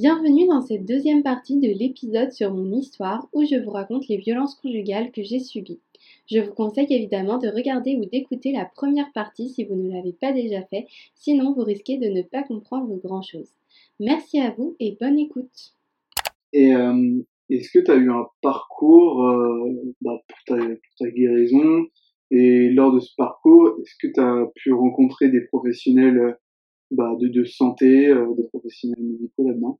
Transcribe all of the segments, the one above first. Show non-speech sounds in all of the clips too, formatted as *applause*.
Bienvenue dans cette deuxième partie de l'épisode sur mon histoire où je vous raconte les violences conjugales que j'ai subies. Je vous conseille évidemment de regarder ou d'écouter la première partie si vous ne l'avez pas déjà fait, sinon vous risquez de ne pas comprendre grand-chose. Merci à vous et bonne écoute. Et euh, est-ce que tu as eu un parcours euh, bah, pour, ta, guérison? Et lors de ce parcours, est-ce que tu as pu rencontrer des professionnels bah, de, santé, euh, des professionnels médicaux là-dedans?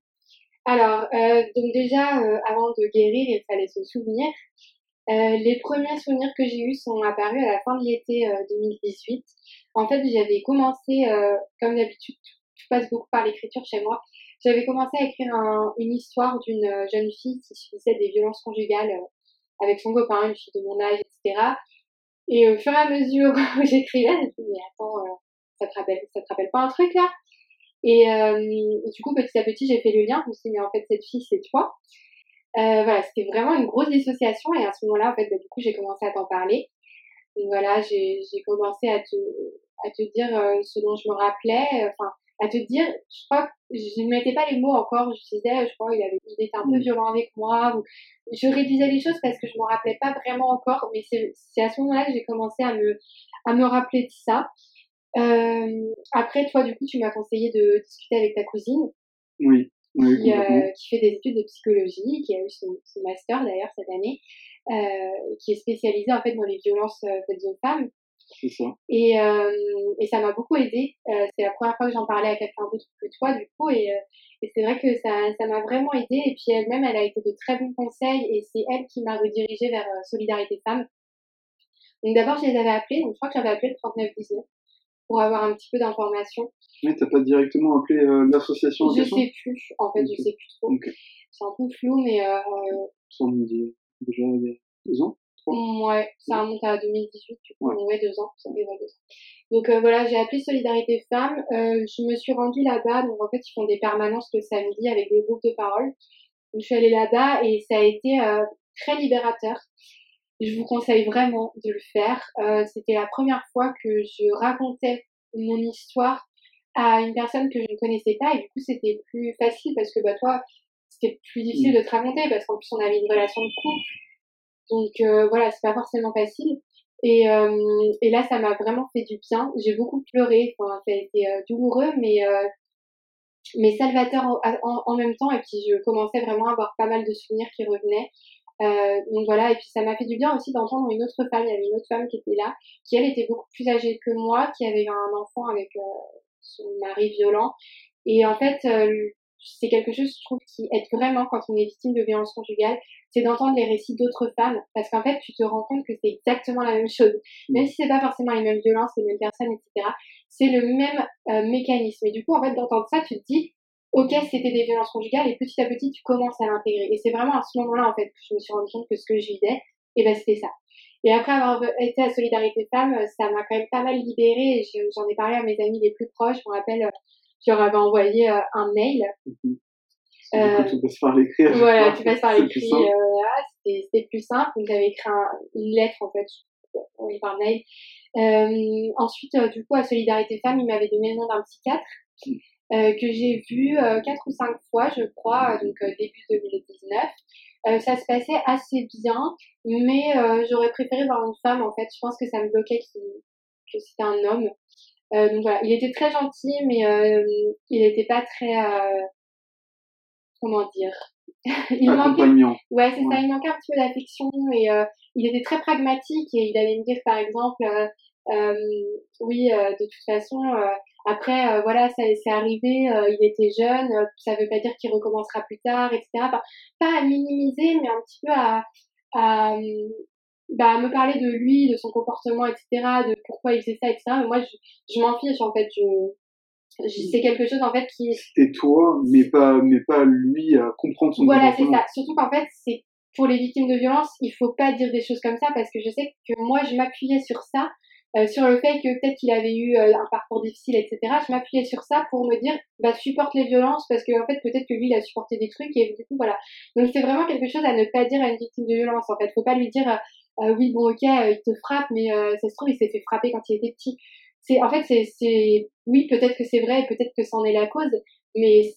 Alors, euh, donc déjà, euh, avant de guérir, il fallait se souvenir. Euh, les premiers souvenirs que j'ai eus sont apparus à la fin de l'été 2018. En fait, j'avais commencé, comme d'habitude, je passe beaucoup par l'écriture chez moi. J'avais commencé à écrire un, une histoire d'une jeune fille qui subissait des violences conjugales avec son copain, une fille de mon âge, etc. Et au fur et à mesure *laughs* où j'écrivais, je me mais attends, ça te rappelle, ça te rappelle pas un truc là? Et euh, du coup, petit à petit, j'ai fait le lien. Je me suis dit, mais en fait, cette fille, c'est toi. Euh, voilà, c'était vraiment une grosse dissociation. Et à ce moment-là, en fait, bah, du coup, j'ai commencé à t'en parler. Donc voilà, j'ai commencé à te, à te dire euh, ce dont je me rappelais. Enfin, à te dire, je crois que je ne mettais pas les mots encore. Je disais, je crois qu'il avait, il était un peu mm. violent avec moi. Ou je réduisais les choses parce que je me rappelais pas vraiment encore. Mais c'est à ce moment-là que j'ai commencé à me, à me rappeler de ça. Euh, après, toi, du coup, tu m'as conseillé de discuter avec ta cousine. Oui. oui qui, euh, qui, fait des études de psychologie, qui a eu son, son master d'ailleurs cette année, euh, qui est spécialisée en fait dans les violences euh, faites aux femmes. C'est ça. Et, euh, et ça m'a beaucoup aidé. Euh, c'est la première fois que j'en parlais à quelqu'un d'autre que toi, du coup, et, et c'est vrai que ça, ça m'a vraiment aidé. Et puis elle-même, elle a été de très bons conseils, et c'est elle qui m'a redirigée vers Solidarité Femmes. Donc d'abord, je les avais appelés. Donc je crois que j'avais appelé le 3919 pour avoir un petit peu d'informations. Mais t'as pas directement appelé euh, l'association Je sais plus, en fait, je sais plus trop. C'est un peu flou, mais... Euh, ça remonte déjà il y a deux ans Ouais, ça remonte à 2018, du coup, ouais, deux ans, ça fait deux ans. Donc euh, voilà, j'ai appelé Solidarité Femmes, euh, je me suis rendue là-bas, donc en fait ils font des permanences le samedi avec des groupes de parole. Donc je suis allée là-bas et ça a été euh, très libérateur. Je vous conseille vraiment de le faire. C'était la première fois que je racontais mon histoire à une personne que je ne connaissais pas. Et du coup c'était plus facile parce que bah toi c'était plus difficile de te raconter parce qu'en plus on avait une relation de couple. Donc euh, voilà c'est pas forcément facile. Et, euh, et là ça m'a vraiment fait du bien. J'ai beaucoup pleuré. Enfin ça a été euh, douloureux mais euh, mais salvateur en, en, en, même temps. Et puis je commençais vraiment à avoir pas mal de souvenirs qui revenaient euh, donc voilà, et puis ça m'a fait du bien aussi d'entendre une autre femme, il y avait une autre femme qui était là, qui elle était beaucoup plus âgée que moi, qui avait un enfant avec euh, son mari violent. Et en fait, euh, c'est quelque chose, je trouve, qui aide vraiment quand on est victime de violence conjugale, c'est d'entendre les récits d'autres femmes, parce qu'en fait, tu te rends compte que c'est exactement la même chose. Même si c'est pas forcément les mêmes violences, les mêmes personnes, etc., c'est le même mécanisme. Et du coup, en fait, d'entendre ça, tu te dis, ok, c'était des violences conjugales et petit à petit, tu commences à l'intégrer. Et c'est vraiment à ce moment-là, en fait, que je me suis rendu compte que ce que je vivais, et eh ben, c'était ça. Et après avoir été à Solidarité Femmes, ça m'a quand même pas mal libérée. J'en ai parlé à mes amis les plus proches. Je me rappelle, je leur avais envoyé euh, un mail. Euh, tu passes par l'écrit. Voilà, tu passes par l'écrit. Euh, c'était plus simple. Donc j'avais écrit un, une lettre en fait par mail. Euh, ensuite, euh, du coup, à Solidarité Femmes, ils m'avaient donné le nom d'un psychiatre. Euh, que j'ai vu euh, quatre ou cinq fois, je crois, euh, donc début 2019. ça se passait assez bien, mais j'aurais préféré voir une femme en fait. Je pense que ça me bloquait que c'était un homme. donc voilà, il était très gentil, mais il n'était pas très comment dire? *laughs* Il manquait ouais c'est ça il manquait un petit peu d'affection et il était très pragmatique et il allait me dire par exemple euh, oui de toute façon après, euh, voilà, ça c'est arrivé, euh, il était jeune, euh, ça veut pas dire qu'il recommencera plus tard, etc. pas à minimiser, mais un petit peu à, à, bah, me parler de lui, de son comportement, etc., de pourquoi il fait ça, etc. Mais moi, je, je m'en fiche, en fait. Je, c'est quelque chose, en fait, qui... C'était toi, mais pas, mais pas lui à comprendre son voilà, comportement. Voilà, c'est ça. Surtout qu'en fait, c'est pour les victimes de violence, il faut pas dire des choses comme ça parce que je sais que moi, je m'appuyais sur ça euh, sur le fait que peut-être qu'il avait eu euh, un parcours difficile, etc. Je m'appuyais sur ça pour me dire, bah, supporte les violences parce que en fait, peut-être que lui, il a supporté des trucs et du coup, voilà. Donc, c'est vraiment quelque chose à ne pas dire à une victime de violence. En fait, faut pas lui dire, euh, oui, bon, ok, il te frappe, mais ça se trouve, il s'est fait frapper quand il était petit. C'est, en fait, c'est, oui, peut-être que c'est vrai, peut-être que c'en est la cause, mais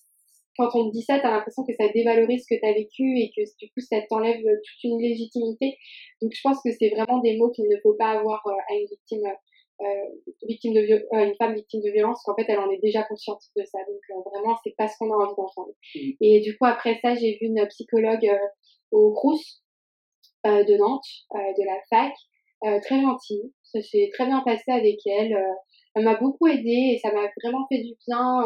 quand on te dit ça, t'as l'impression que ça dévalorise ce que t'as vécu et que du coup, ça t'enlève toute une légitimité. Donc, je pense que c'est vraiment des mots qu'il ne faut pas avoir à une victime euh, victime de euh, une femme victime de violence, qu'en fait elle en est déjà consciente de ça. Donc euh, vraiment c'est pas ce qu'on a envie d'entendre. Mm. Et du coup après ça j'ai vu une psychologue au Crous de Nantes, de la fac, très gentille. Ça s'est très bien passé avec elle. elle m'a beaucoup aidée et ça m'a vraiment fait du bien.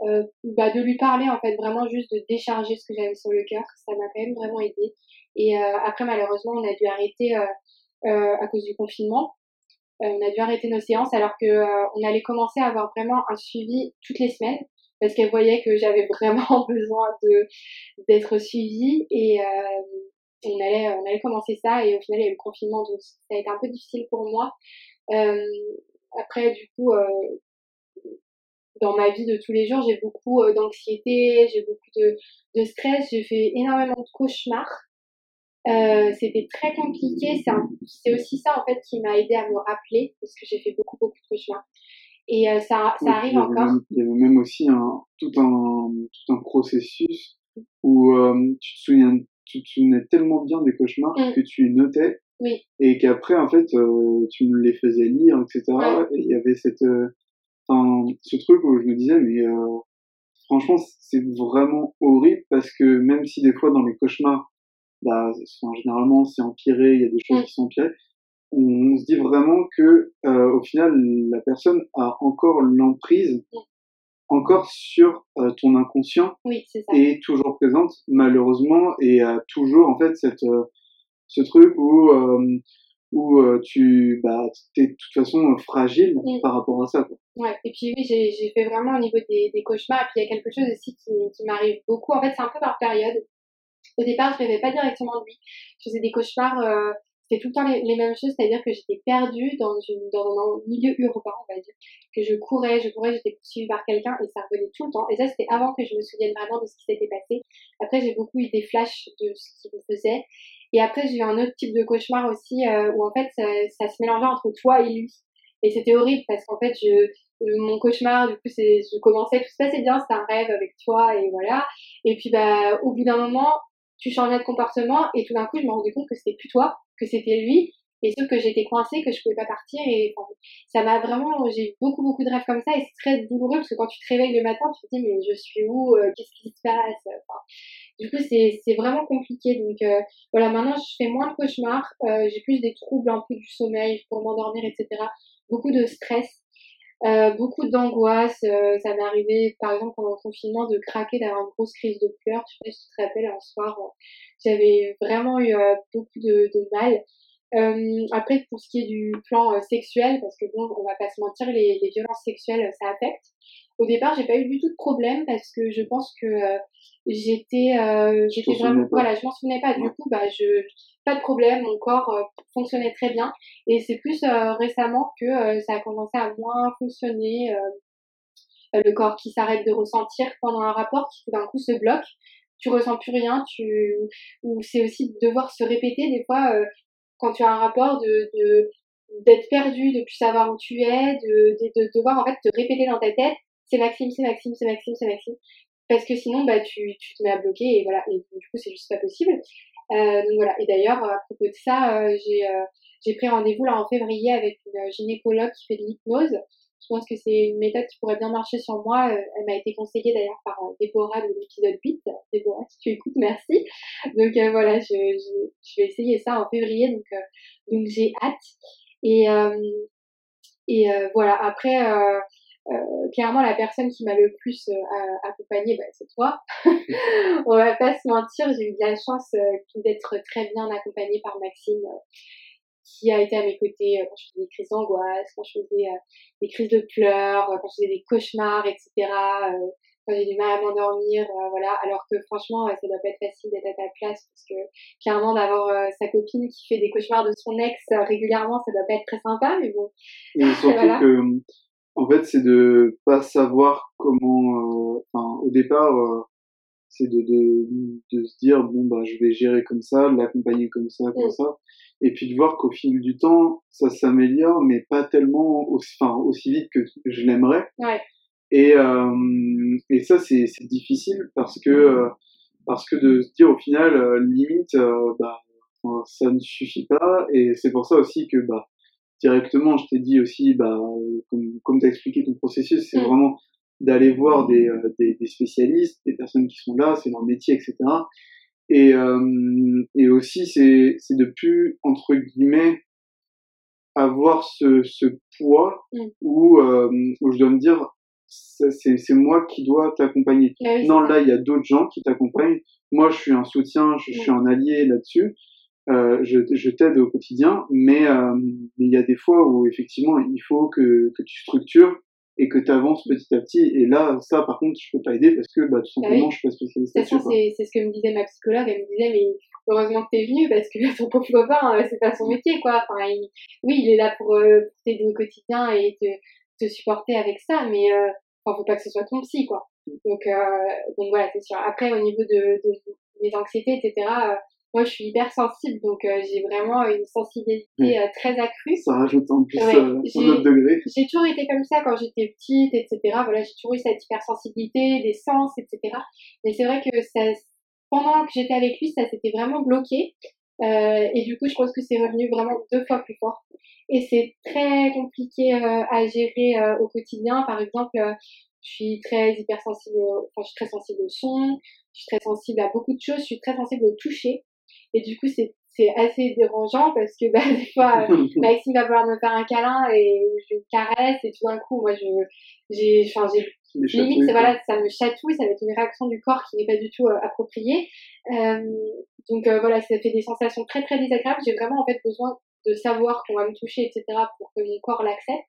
Bah, de lui parler en fait vraiment juste de décharger ce que j'avais sur le cœur. Ça m'a quand même vraiment aidé et après malheureusement on a dû arrêter à cause du confinement. Euh, on a dû arrêter nos séances alors que euh, on allait commencer à avoir vraiment un suivi toutes les semaines parce qu'elle voyait que j'avais *laughs* vraiment besoin de d'être suivie. Et euh, on allait on allait commencer ça et au final il y a eu le confinement donc ça a été un peu difficile pour moi. Euh, après du coup euh, dans ma vie de tous les jours j'ai beaucoup d'anxiété j'ai beaucoup de, de stress j'ai fait énormément de cauchemars euh, c'était très compliqué. C'est aussi ça en fait qui m'a aidé à me rappeler parce que j'ai fait beaucoup beaucoup de cauchemars. Et euh, ça, ça arrive encore. il y avait même aussi un, tout un tout un processus où euh, tu te souviens tu te souvenais tellement bien des cauchemars mm. que tu notais oui. et qu'après en fait tu me les faisais lire etc. Et il y avait cette enfin ce truc où je me disais mais franchement c'est vraiment horrible parce que même si des fois dans les cauchemars bah, généralement c'est empiré, il y a des choses mm. qui sont empirées. On, se dit vraiment que euh, au final la personne a encore l'emprise mm. encore sur euh, ton inconscient oui, ça. et toujours présente malheureusement et a toujours en fait cette euh, ce truc où où tu bah t'es de toute façon fragile mm. par rapport à ça quoi. Ouais, et puis oui, j'ai, j'ai fait vraiment au niveau des, des cauchemars, et puis il y a quelque chose aussi qui, qui m'arrive beaucoup. En fait, c'est un peu par période. Au départ, je rêvais pas directement de lui. Je faisais des cauchemars, euh, c'était tout le temps les, mêmes choses, c'est-à-dire que j'étais perdue dans, une, dans un milieu urbain, on va dire. Que je courais, je courais, j'étais poursuivie par quelqu'un et ça revenait tout le temps. Et ça, c'était avant que je me souvienne vraiment de ce qui s'était passé. Après, j'ai beaucoup eu des flashs de ce qu'il me faisait. Et après, j'ai eu un autre type de cauchemar aussi euh, où en fait, ça, ça, se mélangeait entre toi et lui. Et c'était horrible parce qu'en fait, je, mon cauchemar, du coup, c'est, je commençais, tout se passait bien, c'était un rêve avec toi et voilà. Et puis, bah, au bout d'un moment, tu changeais de comportement et tout d'un coup je me rendais compte que c'était plus toi, que c'était lui et sauf que j'étais coincée, que je pouvais pas partir et enfin, ça m'a vraiment, j'ai beaucoup beaucoup de rêves comme ça et c'est très douloureux parce que quand tu te réveilles le matin tu te dis mais je suis où, euh, qu'est-ce qui se passe, enfin, du coup c'est vraiment compliqué donc euh, voilà maintenant je fais moins de cauchemars, euh, j'ai plus des troubles un peu du sommeil pour m'endormir etc, beaucoup de stress euh, beaucoup d'angoisse. Euh, ça m'est arrivé, par exemple, pendant le confinement, de craquer, d'avoir une grosse crise de pleurs. Je sais si te rappelles, un soir, euh, j'avais vraiment eu beaucoup de, de mal. après, pour ce qui est du plan sexuel, parce que bon, on va pas se mentir, les, les violences sexuelles, ça affecte. Au départ, j'ai pas eu du tout de problème parce que je pense que j'étais, j'étais vraiment, voilà, je m'en souvenais pas. Du coup, bah, je, pas de problème, mon corps euh, fonctionnait très bien. Et c'est plus euh, récemment que euh, ça a commencé à moins fonctionner. le corps qui s'arrête de ressentir pendant un rapport, qui tout d'un coup se bloque. Tu ressens plus rien, tu ou c'est aussi de devoir se répéter des fois quand tu as un rapport de, d'être perdu, de plus savoir où tu es, de, de, devoir en fait te répéter dans ta tête, c'est Maxime, c'est Maxime, c'est Maxime, c'est Maxime. Parce que sinon, bah, tu, tu te mets à bloquer et voilà. Et du coup, c'est juste pas possible. Euh, donc voilà. Et d'ailleurs, à propos de ça, euh, j'ai euh, j'ai pris rendez-vous là en février avec une gynécologue qui fait de l'hypnose. Je pense que c'est une méthode qui pourrait bien marcher sur moi. Elle m'a été conseillée d'ailleurs par Déborah de l'épisode 8. Déborah, si tu écoutes, merci. Donc voilà, je, je, je, vais essayer ça en février. Donc, donc j'ai hâte. Et, et voilà, après, euh, clairement la personne qui m'a le plus euh, accompagnée bah, c'est toi. *laughs* On va pas se mentir j'ai eu de la chance euh, d'être très bien accompagnée par Maxime qui a été à mes côtés quand je faisais des crises d'angoisse quand je faisais des crises de pleurs quand je faisais des cauchemars etc quand j'ai du mal à m'endormir voilà. Alors que franchement ça doit pas être facile d'être à ta place parce que clairement d'avoir sa copine qui fait des cauchemars de son ex régulièrement ça doit pas être très sympa mais bon. Et surtout que en fait, c'est de pas savoir comment. Euh, enfin, au départ, euh, c'est de, de, de, se dire bon bah je vais gérer comme ça, l'accompagner comme ça, comme mm. ça, et puis de voir qu'au fil du temps, ça s'améliore, mais pas tellement aussi, enfin, aussi vite que je l'aimerais. Ouais. Et, et ça, c'est difficile parce que, parce que de se dire au final, limite, bah, ça ne suffit pas. Et c'est pour ça aussi que bah, directement, je t'ai dit aussi, bah, comme, comme tu as expliqué ton processus, c'est mm. vraiment d'aller voir des, euh, des, des, spécialistes, des personnes qui sont là, c'est leur métier, etc. Et, euh, et aussi, c'est, de plus, entre guillemets, avoir ce, ce poids mm. où, euh, où je dois me dire, c'est, moi qui dois t'accompagner. Ah non, là, il y a d'autres gens qui t'accompagnent. Moi, je suis un soutien, je, je suis un allié là-dessus. Euh, je, je t'aide au quotidien, mais euh, il y a des fois où effectivement il faut que, que tu structures et que tu avances petit à petit. Et là, ça, par contre, je peux pas aider parce que bah, tout simplement, je suis pas spécialiste C'est ce que me disait ma psychologue. Elle me disait, mais heureusement que tu es venu parce que ton pauvre copain, euh, c'est pas son métier, quoi. Enfin, oui, il est là pour, t'aider au quotidien et te, te supporter avec ça, mais euh, enfin, faut pas que ce soit ton psy, quoi. Donc, donc voilà, c'est sûr. Après, au niveau de, de, des anxiétés, etc., moi, je suis hyper sensible, donc euh, j'ai vraiment une sensibilité euh, très accrue. Ça rajoute en plus euh, autre degré. J'ai toujours été comme ça quand j'étais petite, etc. Voilà, j'ai toujours eu cette hypersensibilité, des sens, etc. Mais c'est vrai que ça, pendant que j'étais avec lui, ça s'était vraiment bloqué. Euh, et du coup, je pense que c'est revenu vraiment deux fois plus fort. Et c'est très compliqué à gérer au quotidien. Par exemple, je suis très hypersensible, enfin, je suis très sensible au son, je suis très sensible à beaucoup de choses, je suis très sensible au toucher. Et du coup, c'est c'est assez dérangeant parce que bah, *laughs* des fois *laughs* Maxime va vouloir me faire un câlin et je le caresse et tout d'un coup moi je j'ai enfin j'ai limite c'est voilà ça me chatouille ça va être une réaction du corps qui n'est pas du tout euh, appropriée. Euh, donc euh, voilà ça fait des sensations très très désagréables. J'ai vraiment en fait besoin de savoir qu'on va me toucher etc pour que mon corps l'accepte.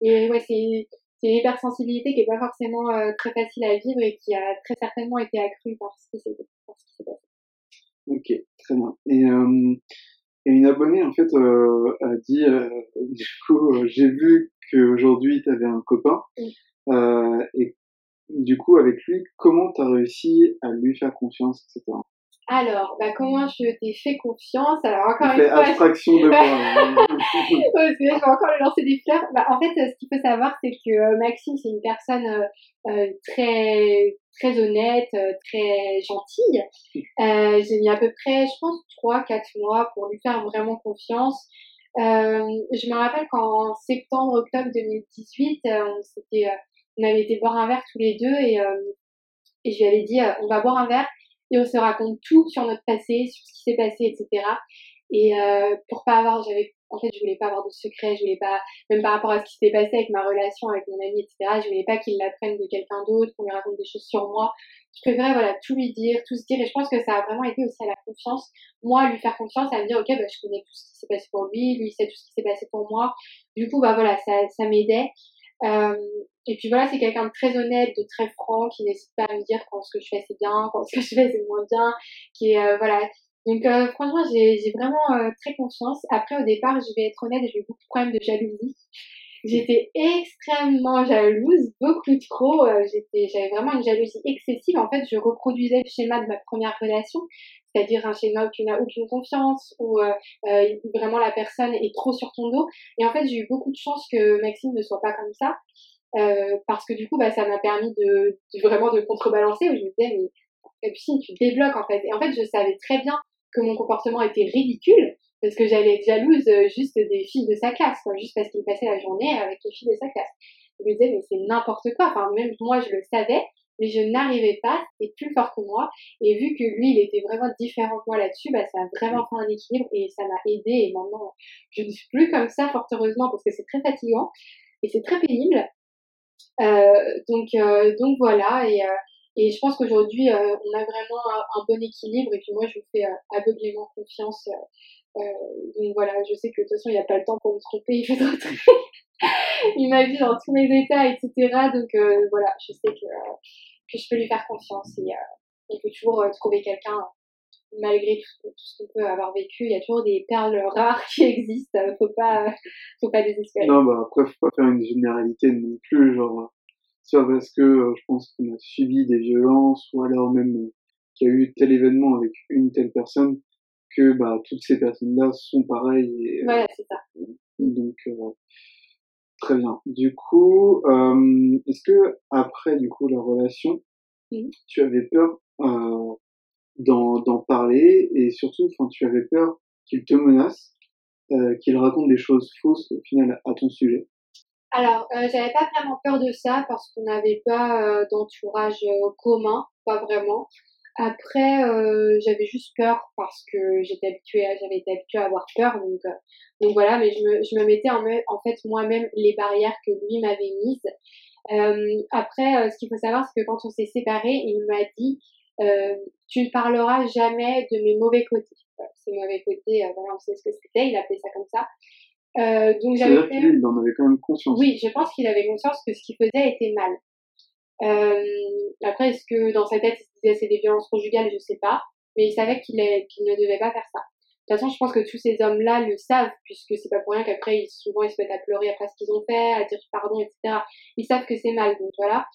Et ouais c'est c'est une hypersensibilité qui est pas forcément euh, très facile à vivre et qui a très certainement été accrue par ce qui s'est passé Ok, très bien. Et, euh, une abonnée, en fait, euh, a dit, euh, *laughs* du coup, euh, j'ai vu qu'aujourd'hui, tu avais un copain. Euh, et du coup, avec lui, comment tu as réussi à lui faire confiance, etc. Alors, bah, comment je t'ai fait confiance? Alors, encore une fois. abstraction de moi. *laughs* je vais encore lui lancer des fleurs. Bah, en fait, ce qu'il faut savoir, c'est que euh, Maxime, c'est une personne euh, euh, très, très honnête, très gentille. *laughs* J'ai mis à peu près, je pense, 3-4 mois pour lui faire vraiment confiance. je me rappelle qu'en septembre, octobre 2018, on, on avait été boire un verre tous les deux et, et je lui avais dit, on va boire un verre et on se raconte tout sur notre passé, sur ce qui s'est passé, etc. Et euh, pour pas avoir, j'avais, en fait, je voulais pas avoir de secret, je voulais pas, même par rapport à ce qui s'était passé avec ma relation avec mon ami, etc. Je voulais pas qu'il l'apprenne de quelqu'un d'autre, qu'on lui raconte des choses sur moi. Je préférais, voilà, tout lui dire, tout se dire. Et je pense que ça a vraiment aidé aussi à la confiance. Moi, lui faire confiance, à me dire, ok, bah, je connais tout ce qui s'est passé pour lui, lui, sait tout ce qui s'est passé pour moi. Du coup, bah voilà, ça, ça m'aidait. Euh, et puis voilà, c'est quelqu'un de très honnête, de très franc, qui n'hésite pas à me dire quand ce que je fais c'est bien, *laughs* quand ce que je fais c'est moins bien, qui est euh, voilà. Donc euh, franchement, j'ai vraiment euh, très confiance. Après, au départ, je vais être honnête, j'ai eu beaucoup de problèmes de jalousie. J'étais extrêmement jalouse, beaucoup trop. j'étais, j'avais vraiment une jalousie excessive. En fait, je reproduisais le schéma de ma première relation, c'est-à-dire un schéma où tu n'as aucune confiance, où euh, vraiment la personne est trop sur ton dos. Et en fait, j'ai eu beaucoup de chance que Maxime ne soit pas comme ça. Euh, parce que du coup, bah, ça m'a permis de, vraiment de contrebalancer, où je me disais, mais puis tu débloques en fait. Et en fait, je savais très bien que mon comportement était ridicule, parce que j'allais être jalouse euh, juste des filles de sa classe, quoi, juste parce qu'il passait la journée avec les filles de sa classe. Je me disais, mais c'est n'importe quoi. Enfin, même moi, je le savais, mais je n'arrivais pas, c'était plus fort que moi. Et vu que lui, il était vraiment différent de moi là-dessus, bah, ça a vraiment fait un équilibre et ça m'a aidé. Et maintenant, je ne suis plus comme ça, fort heureusement, parce que c'est très fatigant et c'est très pénible. Euh, donc, euh, donc voilà, et, euh, et je pense qu'aujourd'hui, on a vraiment un, bon équilibre, et puis moi, je vous fais aveuglément confiance. donc voilà, je sais que de toute façon, il n'y a pas le temps pour me tromper, il faudra *laughs* il m'a vu dans tous mes états, etc. Donc voilà, je sais que, que je peux lui faire confiance et on peut toujours trouver quelqu'un malgré tout, ce qu'on peut avoir vécu, il y a toujours des perles rares *laughs* qui existent. Faut pas, faut pas désespérer. Non, bah après, faut pas faire une généralité non plus, genre, soit parce que euh, je pense qu'on a subi des violences, ou alors même euh, qu'il y a eu tel événement avec une telle personne, que bah toutes ces personnes-là sont pareilles. Et, euh, voilà, c'est ça. Donc, Très bien. Du coup, euh, est-ce que après du coup la relation, tu avais peur euh, d'en parler et surtout, enfin, tu avais peur qu'il te menace, euh, qu'il raconte des choses fausses au final à ton sujet Alors, euh, j'avais pas vraiment peur de ça parce qu'on n'avait pas euh, d'entourage euh, commun, pas vraiment. Après, euh, j'avais juste peur parce que j'étais habituée, j'avais été habituée à avoir peur, donc donc voilà. Mais je me je me mettais en, fait moi-même les barrières que lui m'avait mises. après, ce qu'il faut savoir, c'est que quand on s'est séparés, il m'a dit euh, tu ne parleras jamais de mes mauvais côtés. ces mauvais côtés, euh, voilà, on sait ce que c'était, il appelait ça comme ça. Euh, donc j'avais fait... il en avait quand même conscience. Oui, je pense qu'il avait conscience que ce qu'il faisait était mal. Euh, après, est-ce que dans sa tête, il se disait c'est des violences conjugales, je sais pas, mais il savait qu'il qu'il ne devait pas faire ça. De toute façon, je pense que tous ces hommes-là le savent, puisque c'est pas pour rien qu'après, souvent, ils se mettent à pleurer après ce qu'ils ont fait, à dire pardon, etc. Ils savent que c'est mal, donc voilà.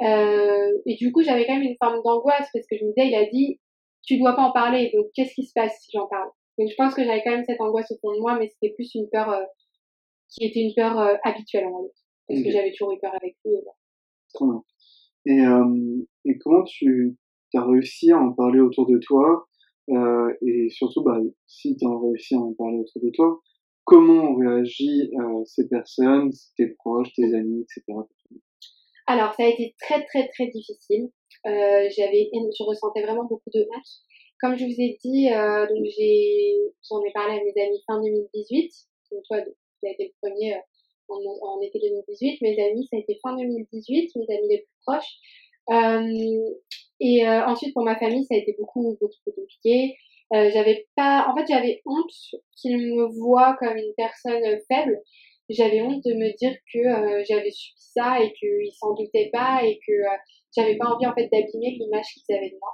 Euh, et du coup, j'avais quand même une forme d'angoisse parce que je me disais, il a dit, tu dois pas en parler, donc qu'est-ce qui se passe si j'en parle? Donc je pense que j'avais quand même cette angoisse au fond de moi, mais c'était plus une peur euh, qui était une peur euh, habituelle, en fait, parce que j'avais toujours eu peur avec lui. Et, Trop bien. Et, euh, et comment tu as réussi à en parler autour de toi euh, et surtout, bah, si tu as réussi à en parler autour de toi, comment ont réagi ces personnes, tes proches, tes amis, etc. Alors, ça a été très, très, très difficile. Euh, j'avais, je ressentais vraiment beaucoup de honte. Comme je vous ai dit, euh, donc j'ai, j'en ai parlé à mes amis fin 2018. Donc, toi, tu as été le premier euh, en, été 2018. Mes amis, ça a été fin 2018, mes amis les plus proches. Et ensuite, pour ma famille, ça a été beaucoup, beaucoup plus compliqué. J'avais pas, en fait, j'avais honte qu'ils me voient comme une personne faible j'avais honte de me dire que euh, j'avais subi ça et qu'ils s'en doutaient pas et que euh, j'avais pas envie en fait d'abîmer l'image qu'ils avaient de moi.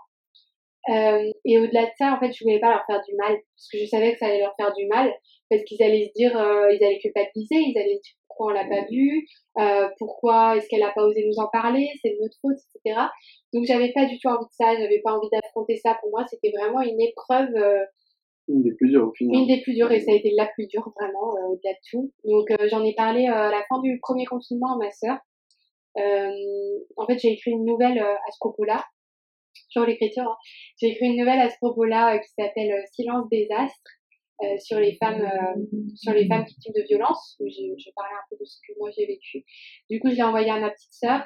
Euh, et au-delà de ça, en fait, je voulais pas leur faire du mal parce que je savais que ça allait leur faire du mal parce qu'ils allaient se dire, ils allaient culpabiliser, ils allaient se dire pourquoi on l'a pas vu, pourquoi est-ce qu'elle a pas osé nous en parler, c'est de notre faute, etc. Donc j'avais pas du tout envie de ça, j'avais pas envie d'affronter ça. Pour moi, c'était vraiment une épreuve une des plus dures au final. Une des plus dures et ça a été la plus dure vraiment euh, au-delà de tout. Donc euh, j'en ai parlé euh, à la fin du premier confinement à ma sœur. en fait j'ai écrit une nouvelle à ce propos-là. Sur l'écriture, hein. j'ai écrit une nouvelle à ce propos-là qui s'appelle Silence des astres sur les femmes sur les femmes victimes de violences. Où je parlais un peu de ce que moi j'ai vécu. Du coup je l'ai envoyé à ma petite sœur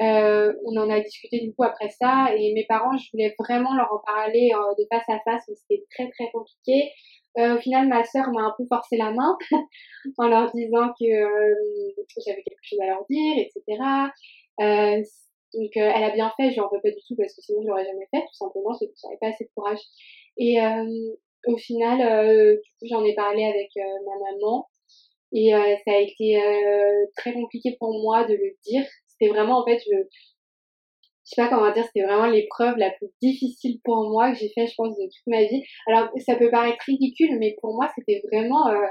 euh, on en a discuté du coup après ça et mes parents, je voulais vraiment leur en parler euh, de face à face, mais c'était très très compliqué. Euh, au final, ma sœur m'a un peu forcé la main *laughs* en leur disant que j'avais quelque chose à leur dire, etc. donc elle a bien fait, je n'en veux pas du tout parce que sinon je l'aurais jamais fait, tout simplement, j'avais pas assez de courage. Et au final, du coup, j'en ai parlé avec ma maman et ça a été très compliqué pour moi de le dire c'était vraiment, en fait, je, sais pas comment dire, c'était vraiment l'épreuve la plus difficile pour moi que j'ai fait, je pense, de toute ma vie. Alors, ça peut paraître ridicule, mais pour moi, c'était vraiment euh,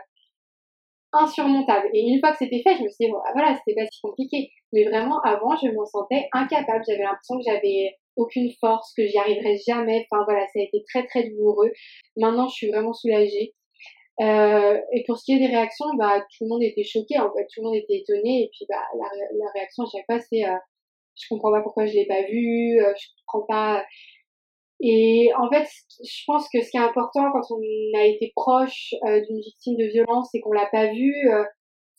insurmontable. Et une fois que c'était fait, je me suis dit, voilà, c'était pas si compliqué. Mais vraiment, avant, je m'en sentais incapable. J'avais l'impression que j'avais aucune force, que j'y arriverais jamais. Enfin, voilà, ça a été très, très douloureux. Maintenant, je suis vraiment soulagée. Euh, et pour ce qui est des réactions, bah, tout le monde était choqué, en fait, tout le monde était étonné, et puis bah, la, réaction à chaque fois, c'est euh, je comprends pas pourquoi je l'ai pas vu, euh, je comprends pas. Et en fait, je pense que ce qui est important quand on a été proche euh, d'une victime de violence et qu'on l'a pas vu,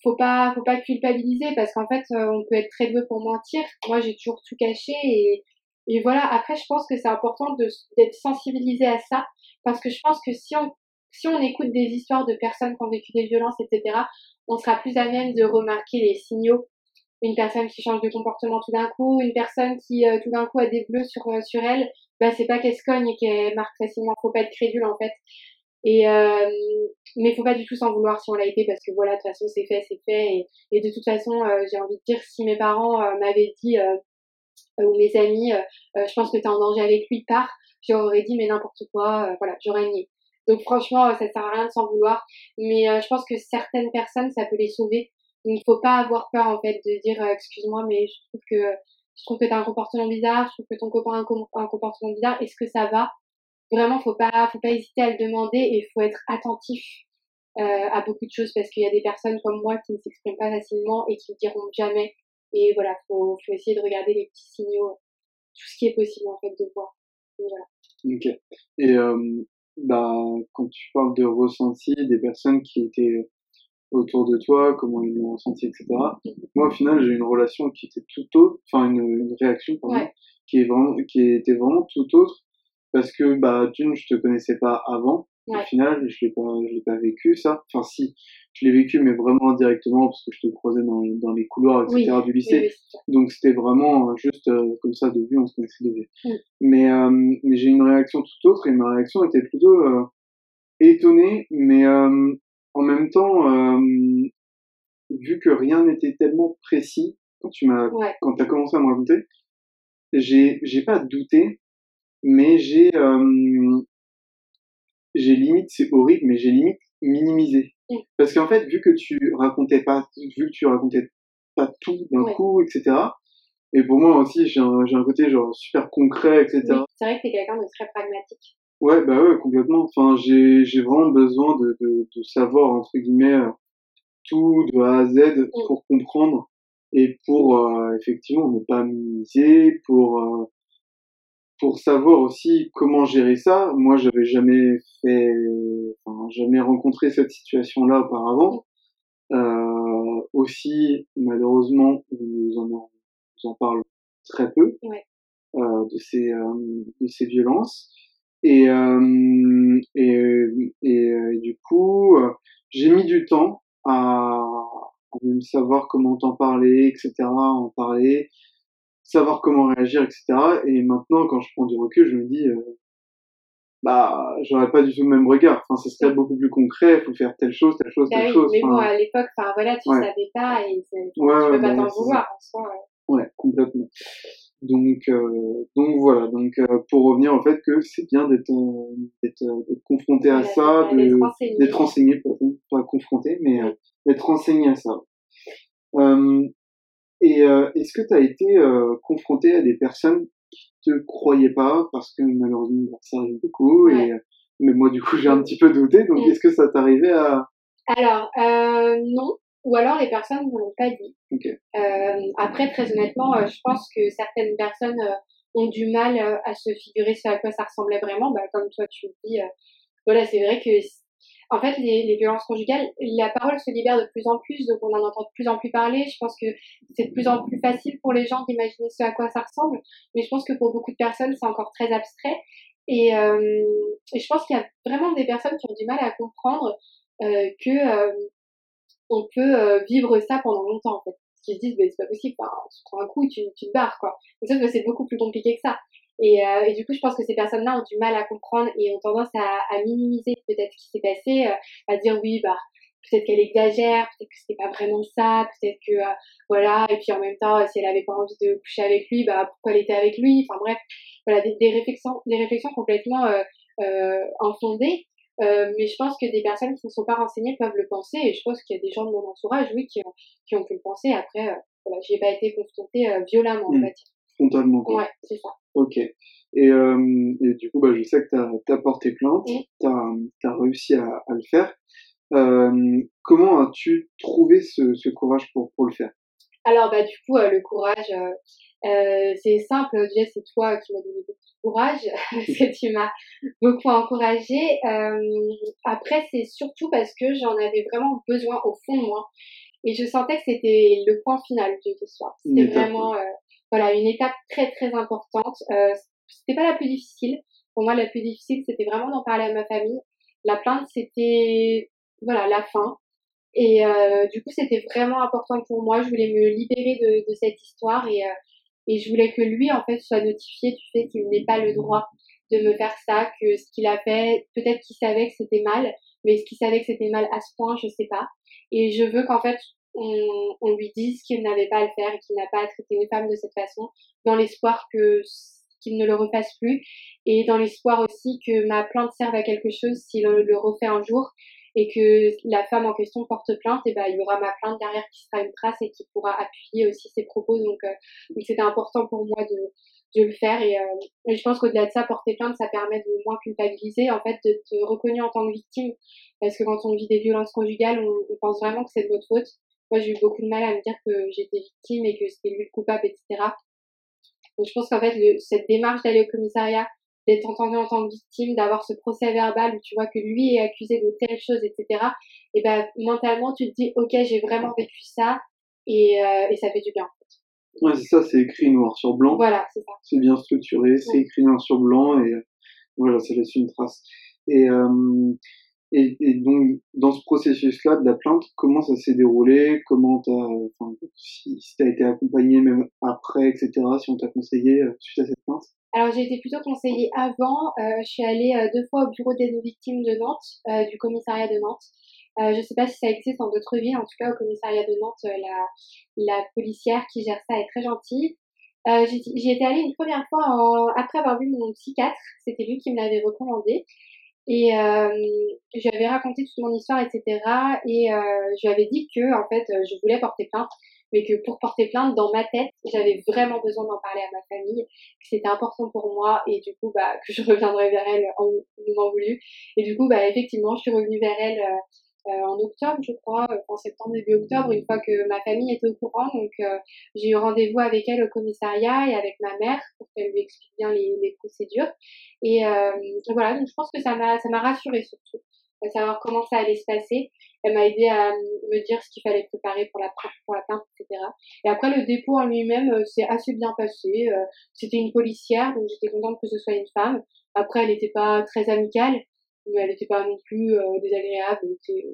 faut pas, faut pas culpabiliser parce qu'en fait, on peut être très doué pour mentir. Moi, j'ai toujours tout caché et, et voilà. Après, je pense que c'est important d'être sensibilisé à ça parce que je pense que si on si on écoute des histoires de personnes qui ont vécu des violences, etc., on sera plus à même de remarquer les signaux. Une personne qui change de comportement tout d'un coup, une personne qui euh, tout d'un coup a des bleus sur euh, sur elle, bah c'est pas qu'elle se cogne et qu'elle marque facilement. Faut pas être crédule en fait. Et euh, mais faut pas du tout s'en vouloir si on l'a été parce que voilà de toute façon c'est fait c'est fait et, de toute façon euh, j'ai envie de dire si mes parents m'avaient dit ou mes amis je pense que tu es en danger avec lui part j'aurais dit mais n'importe quoi voilà j'aurais nié donc franchement, ça sert à rien de s'en vouloir. Mais euh, je pense que certaines personnes, ça peut les sauver. Il faut pas avoir peur en fait de dire euh, excuse-moi, mais je trouve que je trouve que t'as un comportement bizarre, je trouve que ton copain a un, comportement bizarre. Est-ce que ça va? Vraiment, faut pas faut pas hésiter à le demander et faut être attentif. à beaucoup de choses parce qu'il y a des personnes comme moi qui ne s'expriment pas facilement et qui ne diront jamais. Et voilà, faut, faut essayer de regarder les petits signaux, tout ce qui est possible en fait de voir. voilà. Ok. Et bah, quand tu parles de ressenti des personnes qui étaient autour de toi, comment ils l'ont ressenti, etc. Moi, au final, j'ai une relation qui était tout autre, enfin une, une réaction pardon, qui est vraiment, qui était vraiment tout autre, parce que bah d'une, je te connaissais pas avant. Au final, je l'ai pas, je l'ai pas vécu ça. Enfin si, je l'ai vécu, mais vraiment indirectement parce que je te croisais dans, dans les couloirs, etc. du lycée. Donc c'était vraiment juste euh, comme ça de vue, on se connaissait de vue. Mais, euh, mais j'ai une réaction tout autre et ma réaction était plutôt euh, étonnée, mais en même temps, vu que rien n'était tellement précis quand tu m'as, quand t'as commencé à me raconter, j'ai, j'ai pas douté, mais j'ai, j'ai limite, c'est horrible, mais j'ai limite minimisé. Parce qu'en fait, vu que tu racontais pas, vu que tu racontais pas tout d'un coup, etc. Et pour moi aussi, j'ai un, j'ai un côté genre super concret, etc. c'est vrai que t'es quelqu'un de très pragmatique. Ouais, bah ouais, complètement. Enfin, j'ai, j'ai vraiment besoin de, de, de savoir, entre guillemets, tout de A à Z pour comprendre et pour, euh, effectivement, ne pas minimiser, pour, euh, pour savoir aussi comment gérer ça, moi j'avais jamais fait, enfin, jamais rencontré cette situation-là auparavant. Euh, aussi, malheureusement, nous en, nous en parle très peu ouais. euh, de ces euh, de ces violences. Et euh, et, et, du coup, j'ai mis du temps à, à même savoir comment t'en parler, etc., en parler savoir comment réagir, etc. Et maintenant, quand je prends du recul, je me dis, euh, bah, j'aurais pas du tout le même regard. Enfin, ça serait beaucoup plus concret. Il faut faire telle chose, telle chose, telle bah chose. Mais bon, à l'époque, enfin voilà, tu savais pas et ouais, tu peux pas t'en vouloir en soi. Ouais, complètement. Donc, euh, donc voilà. Donc, euh, pour revenir au fait que c'est bien d'être, euh, d'être, euh, confronté à ça, d'être renseigné, d'être renseigné, pas confronté, mais d'être renseigné à ça. Et euh, est-ce que tu as été euh, confronté à des personnes qui te croyaient pas parce que malheureusement ça arrive beaucoup et mais moi du coup j'ai un petit peu douté donc est-ce que ça t'arrivait à Alors euh, non ou alors les personnes ne l'ont pas dit. Okay. Euh, après très honnêtement je pense que certaines personnes ont du mal à se figurer ce à quoi ça ressemblait vraiment bah, comme toi tu le dis voilà c'est vrai que en fait, les, violences conjugales, la parole se libère de plus en plus, donc on en entend de plus en plus parler. Je pense que c'est de plus en plus facile pour les gens d'imaginer ce à quoi ça ressemble, mais je pense que pour beaucoup de personnes, c'est encore très abstrait. Et, euh, je pense qu'il y a vraiment des personnes qui ont du mal à comprendre euh, que euh, on peut euh, vivre ça pendant longtemps, en fait. Se disent, mais c'est pas possible, tu prends un coup, tu, te barres, quoi. Et sauf que c'est beaucoup plus compliqué que ça. Et, euh, et, du coup, je pense que ces personnes-là ont du mal à comprendre et ont tendance à, à minimiser peut-être ce qui s'est passé, euh, à dire oui, bah peut-être qu'elle exagère, peut-être que c'était pas vraiment ça, peut-être que euh, voilà. Et puis en même temps, si elle avait pas envie de coucher avec lui, bah pourquoi elle était avec lui? Enfin bref, voilà des, des réflexions, des réflexions complètement euh, euh, infondées. mais je pense que des personnes qui ne sont pas renseignées peuvent le penser et je pense qu'il y a des gens de mon entourage, oui, qui ont, qui ont pu le penser. Après, voilà, j'y ai pas été confrontée violemment, on va dire. Frontalement. Ouais, c'est ça. Ok. Et, euh, et, du coup, bah, je sais que tu as, porté plainte, tu as, réussi à, à le faire. Euh, comment as-tu trouvé ce, ce, courage pour, pour le faire? Alors, bah, du coup, euh, le courage, euh, c'est simple. Déjà, c'est toi qui m'as donné beaucoup de courage, *laughs* parce que tu m'as beaucoup encouragé. après, c'est surtout parce que j'en avais vraiment besoin au fond de moi. Et je sentais que c'était le point final de l'histoire. C'était vraiment voilà, une étape très très importante. Euh, c'était pas la plus difficile. Pour moi, la plus difficile, c'était vraiment d'en parler à ma famille. La plainte, c'était voilà la fin. Et euh, du coup, c'était vraiment important pour moi. Je voulais me libérer de, de cette histoire et, euh, et je voulais que lui, en fait, soit notifié du fait qu'il n'ait pas le droit de me faire ça, que ce qu'il a fait, peut-être qu'il savait que c'était mal, mais ce qu'il savait que c'était mal à ce point, je sais pas. Et je veux qu'en fait, on, on lui dise qu'il n'avait pas à le faire et qu'il n'a pas à traiter une femme de cette façon, dans l'espoir que qu'il ne le refasse plus et dans l'espoir aussi que ma plainte serve à quelque chose s'il le refait un jour et que la femme en question porte plainte et ben il y aura ma plainte derrière qui sera une trace et qui pourra appuyer aussi ses propos donc euh, c'était important pour moi de de le faire. Et, et je pense qu'au-delà de ça, porter plainte, ça permet de moins culpabiliser, en fait, de te reconnaître en tant que victime. Parce que quand on vit des violences conjugales, on, on pense vraiment que c'est de notre faute. Moi, j'ai eu beaucoup de mal à me dire que j'étais victime et que c'était lui le coupable, etc. Donc, je pense qu'en fait, le, cette démarche d'aller au commissariat, d'être entendu en tant que victime, d'avoir ce procès verbal où tu vois que lui est accusé de telle chose, etc. Et ben, mentalement, tu te dis, ok, j'ai vraiment vécu ça et, euh, et ça fait du bien. Ouais, c'est ça, c'est écrit noir sur blanc. Voilà, c'est ça. C'est bien structuré, c'est écrit noir sur blanc et euh, voilà, ça laisse une trace. Et, euh, et, donc, dans ce processus-là de la plainte, comment ça s'est déroulé? Comment t'as, si, si t'as été accompagné même après, etc. Si on t'a conseillé euh, suite à cette plainte? Alors, j'ai été plutôt conseillée avant. Euh, je suis allée euh, deux fois au bureau aux victimes de Nantes, du commissariat de Nantes. je ne sais pas si ça existe dans d'autres villes. En tout cas, au commissariat de Nantes, la, policière qui gère ça est très gentille. J'y étais allée une première fois en, après avoir vu mon psychiatre. C'était lui qui me l'avait recommandé. Et euh, raconté toute mon histoire, etc. Et euh, dit que en fait, je voulais porter plainte, mais que pour porter plainte, dans ma tête, j'avais vraiment besoin d'en parler à ma famille, que c'était important pour moi, et du coup, bah, que je reviendrais vers elle en moment voulu. Et du coup, bah, effectivement, je suis revenue vers elle euh, euh, en octobre, je crois, euh, en septembre, début octobre, une fois que ma famille était au courant. Donc, euh, j'ai eu rendez-vous avec elle au commissariat et avec ma mère pour qu'elle lui explique bien les, les procédures. Et voilà, donc je pense que ça m'a, ça m'a rassurée surtout, à savoir comment ça allait se passer. Elle m'a aidé à me dire ce qu'il fallait préparer pour la, pour la plainte, etc. Et après, le dépôt en lui-même s'est assez bien passé. C'était une policière, donc j'étais contente que ce soit une femme. Après, elle n'était pas très amicale mais elle n'était pas non plus euh, désagréable. Elle, était,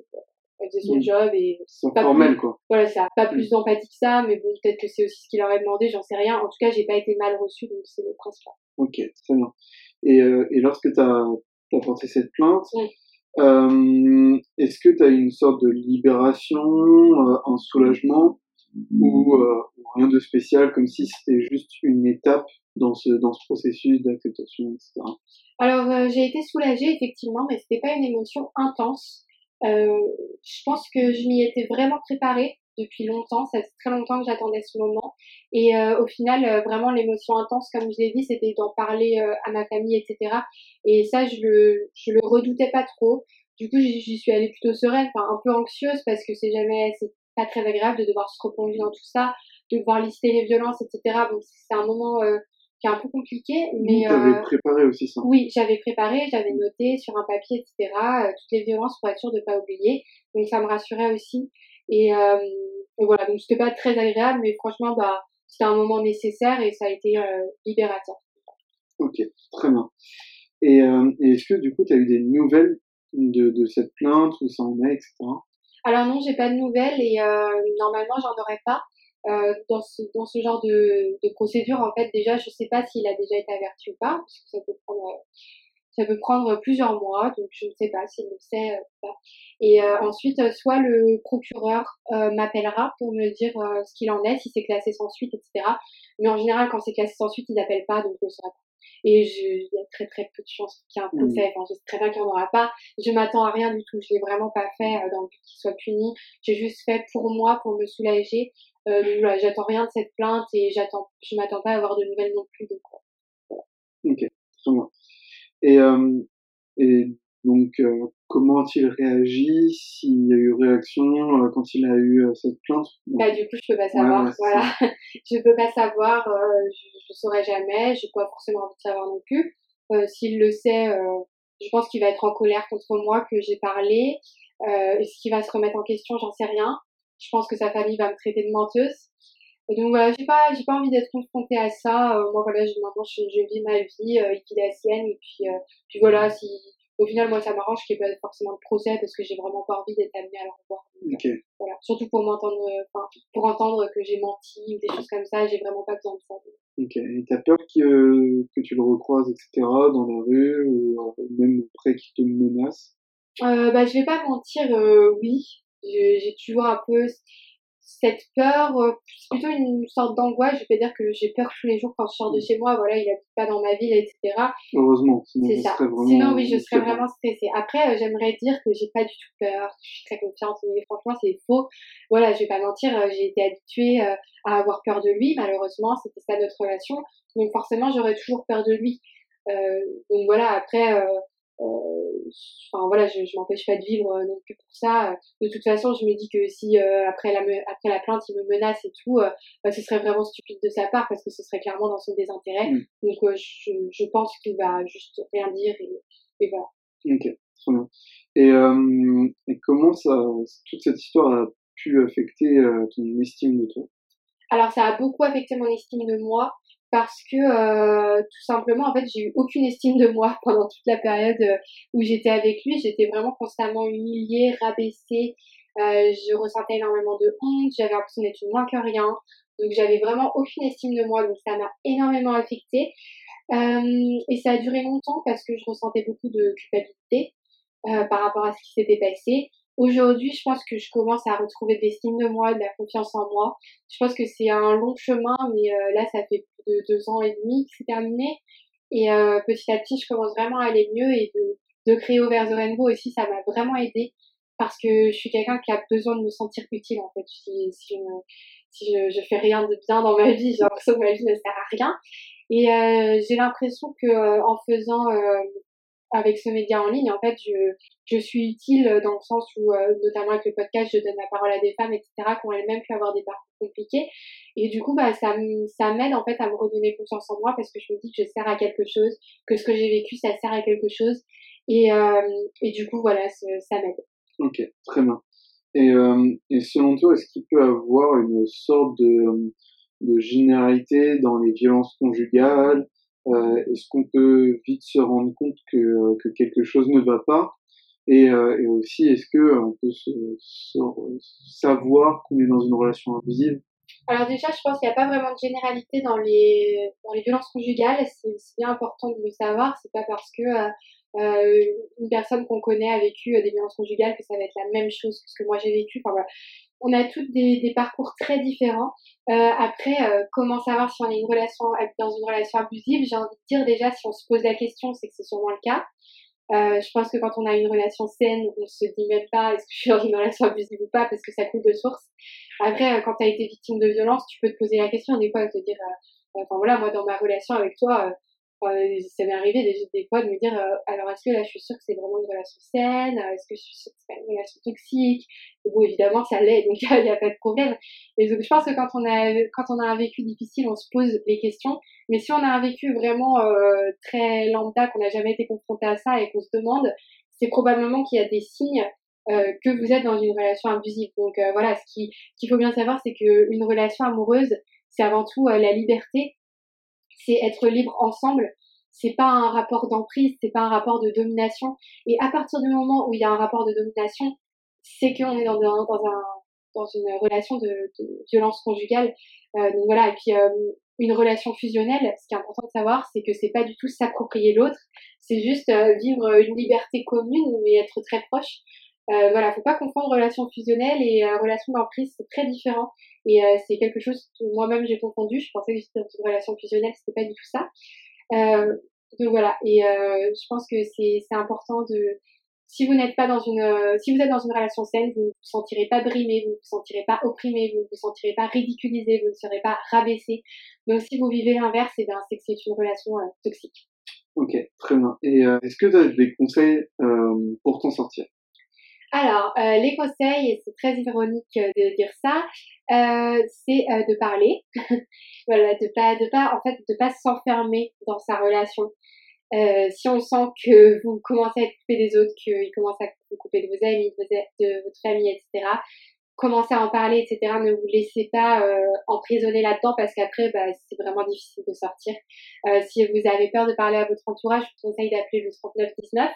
elle faisait son job et pas formel quoi. Voilà ça, pas plus d'empathie que ça, mais bon peut-être que c'est aussi ce qu'il aurait demandé, j'en sais rien. En tout cas, j'ai pas été mal reçue, donc c'est le principal. Ok, très bien. Et, euh, et lorsque tu as, as, porté cette plainte, euh, est-ce que tu as une sorte de libération, euh, un soulagement ou euh, rien de spécial, comme si c'était juste une étape dans ce, dans ce processus d'acceptation, etc. Alors, euh, j'ai été soulagée, effectivement, mais c'était pas une émotion intense. Euh, je pense que je m'y étais vraiment préparée depuis longtemps. Ça fait très longtemps que j'attendais ce moment. Et euh, au final, euh, vraiment, l'émotion intense, comme je l'ai dit, c'était d'en parler euh, à ma famille, etc. Et ça, je le, je le redoutais pas trop. Du coup, j'y suis allée plutôt sereine, enfin un peu anxieuse parce que c'est jamais, c'est pas très agréable de devoir se replonger dans tout ça, de devoir lister les violences, etc. Donc c'est un moment qui est un peu compliqué. Mais tu avais préparé aussi ça. Oui, j'avais préparé, j'avais noté sur un papier, etc. toutes les violences pour être sûre de pas oublier. Donc ça me rassurait aussi. Et, euh, et voilà, donc c'était pas très agréable, mais franchement, bah c'était un moment nécessaire et ça a été euh, libérateur. Ok, très bien. Et, euh, et est-ce que du coup, tu as eu des nouvelles de, de cette plainte, où ça en est, etc. Alors non, j'ai pas de nouvelles et euh, normalement, j'en aurais pas. Euh, dans ce dans ce genre de, de procédure en fait déjà je sais pas s'il a déjà été averti ou pas parce que ça peut prendre ça peut prendre plusieurs mois donc je ne sais pas s'il le sait euh, pas. et euh, ensuite soit le procureur euh, m'appellera pour me dire euh, ce qu'il en est si c'est classé sans suite etc mais en général quand c'est classé sans suite il n'appelle pas donc je le saurai pas et je, il y a très très peu de chances qu'il y ait un procès. Enfin, je sais très bien qu'il n'y en aura pas. Je m'attends à rien du tout. Je l'ai vraiment pas fait dans le but qu'il soit puni. J'ai juste fait pour moi, pour me soulager. Euh, voilà, j'attends rien de cette plainte et j'attends, je m'attends pas à avoir de nouvelles non plus. Donc voilà. Ok, très bien. Et, euh, et donc, euh, comment a-t-il réagi? S'il y a eu réaction euh, quand il a eu euh, cette plainte? Bah du coup, je peux pas savoir. Ouais, voilà, *laughs* je peux pas savoir. je, je saurais jamais. J'ai pas forcément envie de savoir non plus. S'il le sait, je pense qu'il va être en colère contre moi que j'ai parlé. Est-ce qu'il va se remettre en question? J'en sais rien je pense que sa famille va me traiter de menteuse. Et donc voilà, j'ai pas, j'ai pas envie d'être confrontée à ça. Euh, moi voilà, je, maintenant je, je, vis ma vie, euh, il la sienne, et puis, euh, puis voilà, si au final moi ça m'arrange qu'il n'y ait pas forcément de procès parce que j'ai vraiment pas envie d'être amenée à le revoir. Okay. Voilà, surtout pour m'entendre, enfin pour entendre que j'ai menti ou des choses comme ça, j'ai vraiment pas besoin de ça. Ok. Et t'as peur que, que tu le recroises, etc. dans la rue ou même après qu'il te menace? Euh, Bah je vais pas mentir, oui j'ai toujours un peu cette peur, euh, c'est plutôt une sorte d'angoisse. Je vais dire que j'ai peur tous les jours quand je sors de chez moi. Voilà, il habite pas dans ma ville, etc. Heureusement, sinon ça. vraiment. Sinon, oui, je serais vraiment stressée. Après, euh, j'aimerais dire que j'ai pas du tout peur, je suis très confiante, mais franchement, c'est faux. Voilà, je vais pas mentir, euh, j'ai été habituée à avoir peur de lui. Malheureusement, c'était ça notre relation. Donc forcément, j'aurais toujours peur de lui. Euh, donc voilà, après, euh, enfin voilà, je, je m'empêche pas de vivre euh, non plus pour ça. De toute façon, je me dis que si euh, après la me- après la plainte, il me menace et tout, euh, bah, ce serait vraiment stupide de sa part parce que ce serait clairement dans son désintérêt. Mm. Donc euh, je, je pense qu'il va juste rien dire et, et voilà. Ok, très bien. Et, euh, et comment ça, toute cette histoire a pu affecter euh, ton estime de toi? Alors ça a beaucoup affecté mon estime de moi parce que euh, tout simplement en fait j'ai eu aucune estime de moi *laughs* pendant toute la période euh, où j'étais avec lui. J'étais vraiment constamment humiliée, rabaissée. Euh, je ressentais énormément de honte. J'avais l'impression d'être moins que rien. Donc j'avais vraiment aucune estime de moi. Donc ça m'a énormément affectée. Euh, et ça a duré longtemps parce que je ressentais beaucoup de culpabilité euh, par rapport à ce qui s'était passé. Aujourd'hui, je pense que je commence à retrouver de l'estime de moi, de la confiance en moi. Je pense que c'est un long chemin, mais euh, là, ça fait plus de deux ans et demi que c'est terminé. Et euh, petit à petit, je commence vraiment à aller mieux et de, de créer Over the Rainbow aussi, ça m'a vraiment aidé parce que je suis quelqu'un qui a besoin de me sentir utile en fait. Si, je, si je, je fais rien de bien dans ma *laughs* vie, j'ai l'impression ma vie ne sert à rien. Et euh, j'ai l'impression que euh, en faisant euh, avec ce média en ligne, en fait, je, je suis utile dans le sens où, euh, notamment avec le podcast, je donne la parole à des femmes, etc., qui ont elles-mêmes pu avoir des parcours compliqués. Et du coup, bah, ça, ça m'aide en fait à me redonner confiance en moi parce que je me dis que je sers à quelque chose, que ce que j'ai vécu, ça sert à quelque chose. Et, euh, et du coup, voilà, ça m'aide. Ok, très bien. Et, euh, et selon toi, est-ce qu'il peut avoir une sorte de, de généralité dans les violences conjugales Est-ce qu'on peut vite se rendre compte que, que quelque chose ne va pas? Et, euh, et aussi, est-ce que on peut savoir qu'on est dans une relation abusive Alors déjà, je pense qu'il n'y a pas vraiment de généralité dans les, dans les violences conjugales. C'est bien important de le savoir. C'est pas parce que euh, euh, une personne qu'on connaît a vécu euh, des violences conjugales que ça va être la même chose que ce que moi j'ai vécu. On a toutes des, parcours très différents. Euh, après, euh, comment savoir si on est dans une relation abusive? J'ai envie de dire déjà, si on se pose la question, c'est que c'est sûrement le cas. Euh, je pense que quand on a une relation saine, on se dit même pas est-ce que je suis dans une relation abusive ou pas parce que ça coule de source. Après, quand tu as été victime de violence, tu peux te poser la question des fois, te dire, enfin voilà, moi dans ma relation avec toi, ça m'est arrivé des, fois de me dire, euh, alors est-ce que là je suis sûre que c'est vraiment une relation saine? Euh, Est-ce que je suis sûre que c'est pas une relation toxique? Bon, évidemment, ça l'est, donc *laughs* il n'y a pas de problème. Et donc je pense que quand on a quand on a un vécu difficile, on se pose les questions. Mais si on a un vécu vraiment euh, très lambda, qu'on n'a jamais été confronté à ça et qu'on se demande, c'est probablement qu'il y a des signes euh, que vous êtes dans une relation abusive. Donc euh, voilà, ce qui- qu'il faut bien savoir, c'est qu'une relation amoureuse, c'est avant tout euh, la liberté, c'est être libre ensemble. C'est pas un rapport d'emprise, c'est pas un rapport de domination. Et à partir du moment où il y a un rapport de domination, c'est qu'on est dans, un, dans, un, dans une relation de, de violence conjugale. Euh, donc voilà, et puis euh, une relation fusionnelle, ce qui est important de savoir, c'est que c'est pas du tout s'approprier l'autre, c'est juste euh, vivre une liberté commune mais être très proche. Euh, voilà, faut pas confondre relation fusionnelle et euh, relation d'emprise, c'est très différent. Et euh, c'est quelque chose que moi-même j'ai confondu. Je pensais que j'étais dans une relation fusionnelle, c'était pas du tout ça. Euh, donc voilà, et euh, je pense que c'est important de si vous n'êtes pas dans une si vous êtes dans une relation saine, vous ne vous sentirez pas brimé, vous ne vous sentirez pas opprimé, vous ne vous sentirez pas ridiculisé, vous ne serez pas rabaissé. Donc si vous vivez l'inverse, eh bien c'est que c'est une relation toxique. Ok, très bien. Et est-ce que tu as des conseils pour t'en sortir? Alors, euh, les conseils, et c'est très ironique euh, de dire ça, euh, c'est euh, de parler. *laughs* voilà, de pas, de pas, en fait, de pas s'enfermer dans sa relation. Euh, si on sent que vous commencez à être coupé des autres, qu'ils commencent à vous couper de vos amis, de votre famille, etc., commencez à en parler, etc. Ne vous laissez pas euh, emprisonner là-dedans parce qu'après, bah, c'est vraiment difficile de sortir. Euh, si vous avez peur de parler à votre entourage, je vous conseille d'appeler le 3919.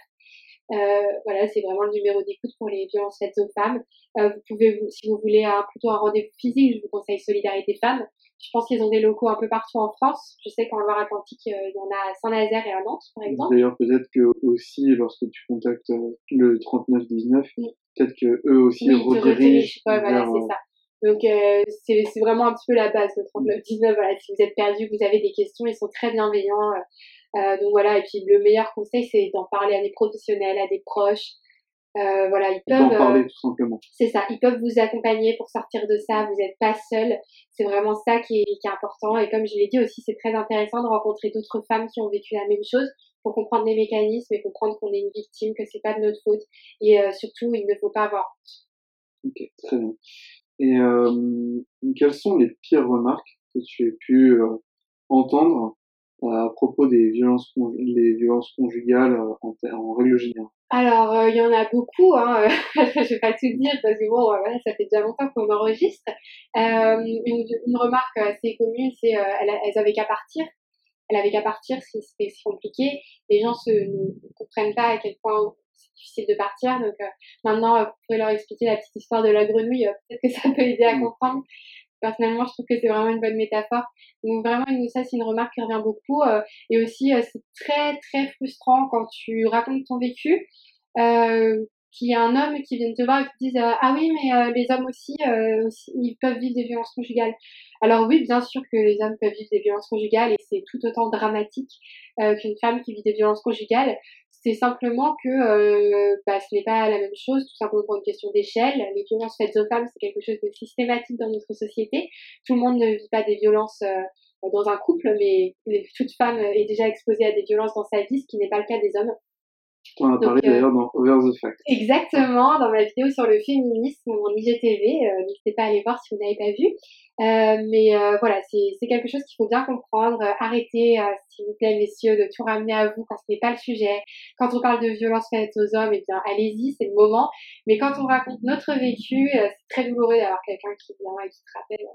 Euh, voilà, c'est vraiment le numéro d'écoute pour les violences faites aux femmes. Euh, vous pouvez, si vous voulez un, plutôt un rendez-vous physique, je vous conseille Solidarité Femmes. Je pense qu'ils ont des locaux un peu partout en France. Je sais qu'en Loire-Atlantique, euh, il y en a à Saint-Nazaire et à Nantes, par exemple. D'ailleurs, peut-être que aussi, lorsque tu contactes euh, le 3919, Oui. peut-être que eux aussi Oui, redirigent. Ouais, voilà, c'est ça. Donc c'est vraiment un petit peu la base de 3919. Voilà, si vous êtes perdu, vous avez des questions, ils sont très bienveillants. Donc voilà, et puis le meilleur conseil, c'est d'en parler à des professionnels, à des proches. Euh, voilà, ils peuvent. parler tout simplement. C'est ça, ils peuvent vous accompagner pour sortir de ça. Vous n'êtes pas seul. C'est vraiment ça qui est, qui est important. Et comme je l'ai dit aussi, c'est très intéressant de rencontrer d'autres femmes qui ont vécu la même chose pour comprendre les mécanismes et comprendre qu'on est une victime, que c'est pas de notre faute. Et surtout, il ne faut pas avoir honte. Ok, très bien. Et euh, quelles sont les pires remarques que tu as pu euh, entendre euh, à propos des violences, les violences conjugales en, en règle générale alors, il y en a beaucoup, hein, *laughs* je vais pas tout dire parce que bon, voilà, ça fait déjà longtemps qu'on enregistre. Une, une, remarque assez commune, c'est elles, elles avaient qu'à partir. Elles avaient qu'à partir, c'était si compliqué. Les gens se, ne comprennent pas à quel point difficile de partir. Donc euh, maintenant, euh, vous pouvez leur expliquer la petite histoire de la grenouille. Euh, peut-être que ça peut aider à mm. comprendre. Personnellement, je trouve que c'est vraiment une bonne métaphore. Donc vraiment, ça, c'est une remarque qui revient beaucoup. et aussi, c'est très, très frustrant quand tu racontes ton vécu. Euh, qu'il y a un homme qui vient te voir et qui te dise ah oui mais les hommes aussi, ils peuvent vivre des violences conjugales alors oui bien sûr que les hommes peuvent vivre des violences conjugales et c'est tout autant dramatique qu'une femme qui vit des violences conjugales c'est simplement que euh, bah, ce n'est pas la même chose, tout simplement pour une question d'échelle. Les violences faites aux femmes, c'est quelque chose de systématique dans notre société. Tout le monde ne vit pas des violences euh, dans un couple, mais toute femme est déjà exposée à des violences dans sa vie, ce qui n'est pas le cas des hommes. On a parlé d'ailleurs dans Over the Fact. Exactement, dans ma vidéo sur le féminisme en IGTV. Euh, n'hésitez pas à aller voir si vous n'avez pas vu. Euh, mais euh, voilà, c'est quelque chose qu'il faut bien comprendre. Arrêtez, s'il vous plaît, messieurs, de tout ramener à vous quand ce n'est pas le sujet. Quand on parle de violence faite aux hommes, eh bien, allez-y, c'est le moment. Mais quand on raconte notre vécu, c'est très douloureux d'avoir quelqu'un qui vient et qui te rappelle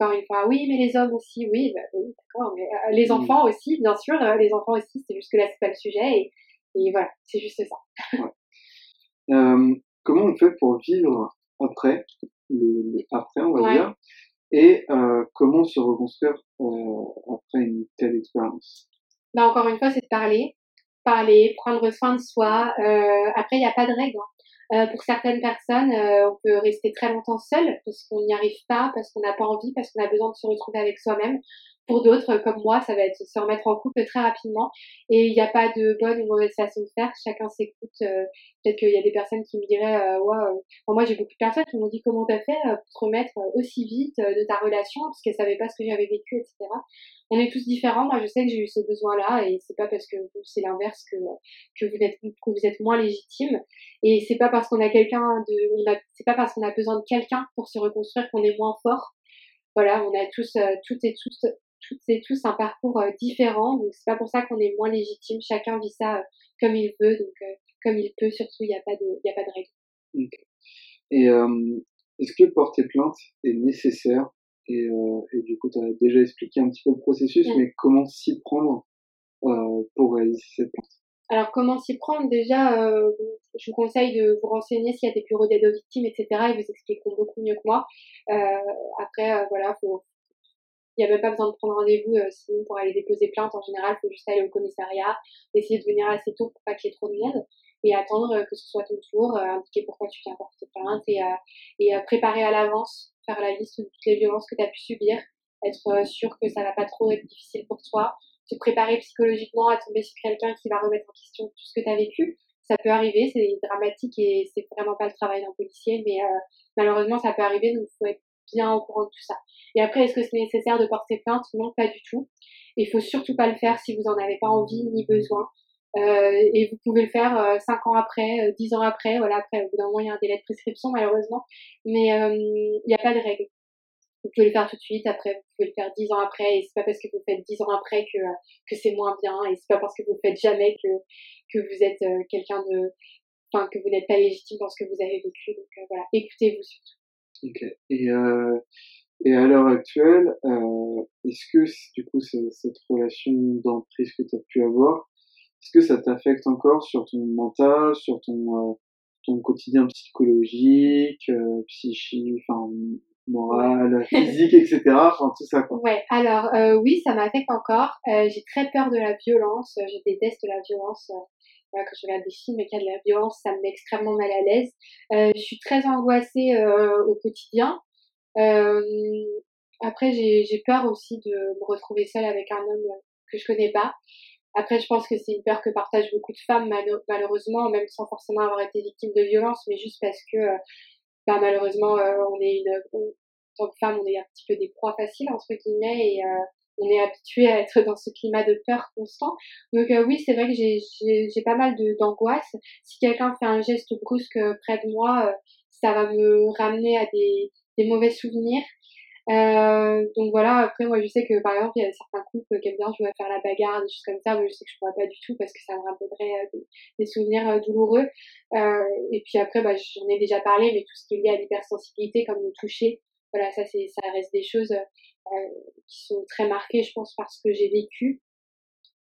encore une fois, oui, mais les hommes aussi, oui, bah, oui d'accord, mais les enfants aussi, bien sûr, les enfants aussi, c'est juste que là, c'est pas le sujet. Et, et voilà, c'est juste ça. Euh, comment on fait pour vivre après, le, après on va dire, et euh, comment se reconstruire euh, après une telle expérience? Bah, Encore une fois, c'est de parler, parler, prendre soin de soi. après, il n'y a pas de règle. Hein. pour certaines personnes, on peut rester très longtemps seul parce qu'on n'y arrive pas, parce qu'on n'a pas envie, parce qu'on a besoin de se retrouver avec soi-même. Pour d'autres, comme moi, ça va être se remettre en couple très rapidement. Et il n'y a pas de bonne ou mauvaise façon de faire. Chacun s'écoute. Euh, peut-être qu'il y a des personnes qui me diraient, euh, euh, moi j'ai beaucoup de personnes qui m'ont dit comment t'as fait pour te remettre aussi vite de ta relation? Parce qu'elles savaient pas ce que j'avais vécu, etc. On est tous différents. Moi, je sais que j'ai eu ce besoin-là et c'est pas parce que c'est l'inverse que que vous êtes que vous êtes moins légitime. Et c'est pas parce qu'on a quelqu'un de, c'est pas parce qu'on a besoin de quelqu'un pour se reconstruire qu'on est moins fort voilà, on a tous, toutes et tous, et tous un parcours euh, différent, donc c'est pas pour ça qu'on est moins légitime. Chacun vit ça euh, comme il veut, donc euh, comme il peut. Surtout, il n'y a pas de, il a pas de règle. Et est-ce que porter plainte est nécessaire? Et, et, du coup, tu as déjà expliqué un petit peu le processus, mais comment s'y prendre pour réaliser cette plainte? Alors, comment s'y prendre? Déjà, euh, je vous conseille de vous renseigner s'il y a des bureaux d'aide aux victimes, etc. Ils vous expliqueront beaucoup mieux que moi. Après, voilà, faut, il n'y a même pas besoin de prendre rendez-vous euh, sinon pour aller déposer plainte. En général, il faut juste aller au commissariat, essayer de venir assez tôt pour pas qu'il y ait trop de monde et attendre euh, que ce soit ton tour, euh, indiquer pourquoi tu viens porter plainte et, et préparer à l'avance, faire la liste de toutes les violences que tu as pu subir, être sûr que ça va pas trop être difficile pour toi, te préparer psychologiquement à tomber sur quelqu'un qui va remettre en question tout ce que tu as vécu. Ça peut arriver, c'est dramatique et c'est vraiment pas le travail d'un policier, mais malheureusement ça peut arriver, donc il faut être bien au courant de tout ça. Et après, est-ce que c'est nécessaire de porter plainte? Non, pas du tout. Il faut surtout pas le faire si vous en avez pas envie ni besoin. Euh, et vous pouvez le faire euh, 5 ans après, euh, 10 ans après. Voilà, après, au bout d'un moment, il y a un délai de prescription, malheureusement. Mais euh, il n'y a pas de règle. Vous pouvez le faire tout de suite, après, vous pouvez le faire 10 ans après. Et c'est pas parce que vous faites 10 ans après que, que c'est moins bien. Et c'est pas parce que vous le faites jamais que, que vous êtes euh, quelqu'un de. Enfin, que vous n'êtes pas légitime dans ce que vous avez vécu. Donc voilà, écoutez-vous surtout. Ok. Et, euh, et à l'heure actuelle, euh, est-ce que du coup cette relation d'emprise que tu as pu avoir, est-ce que ça t'affecte encore sur ton mental, sur ton euh, ton quotidien psychologique, euh, psychique, enfin moral, *laughs* physique, etc. Enfin tout ça quoi? Ouais. Alors euh, oui, ça m'affecte encore. Euh, j'ai très peur de la violence. Je déteste la violence. Voilà, quand je regarde des films et qu'il y a de la violence, ça me met extrêmement mal à l'aise. Euh, je suis très angoissée euh, au quotidien. Euh, après, j'ai peur aussi de me retrouver seule avec un homme que je connais pas. Après, je pense que c'est une peur que partagent beaucoup de femmes, malheureusement, même sans forcément avoir été victime de violence, mais juste parce que, bah, malheureusement, on est une, en tant que femme, on est un petit peu des proies faciles, entre guillemets, et on est habitué à être dans ce climat de peur constant. Donc oui, c'est vrai que j'ai pas mal d'angoisse. Si quelqu'un fait un geste brusque près de moi, ça va me ramener à des, des mauvais souvenirs. Euh, donc voilà, après moi je sais que par exemple il y a certains couples qui aiment bien jouer à faire la bagarre, des choses comme ça, moi je sais que je pourrais pas du tout parce que ça me rappellerait euh, des, souvenirs euh, douloureux. Euh, et puis après bah, j'en ai déjà parlé, mais tout ce qui est lié à l'hypersensibilité comme le toucher, voilà ça c'est ça reste des choses qui sont très marquées je pense parce que j'ai vécu.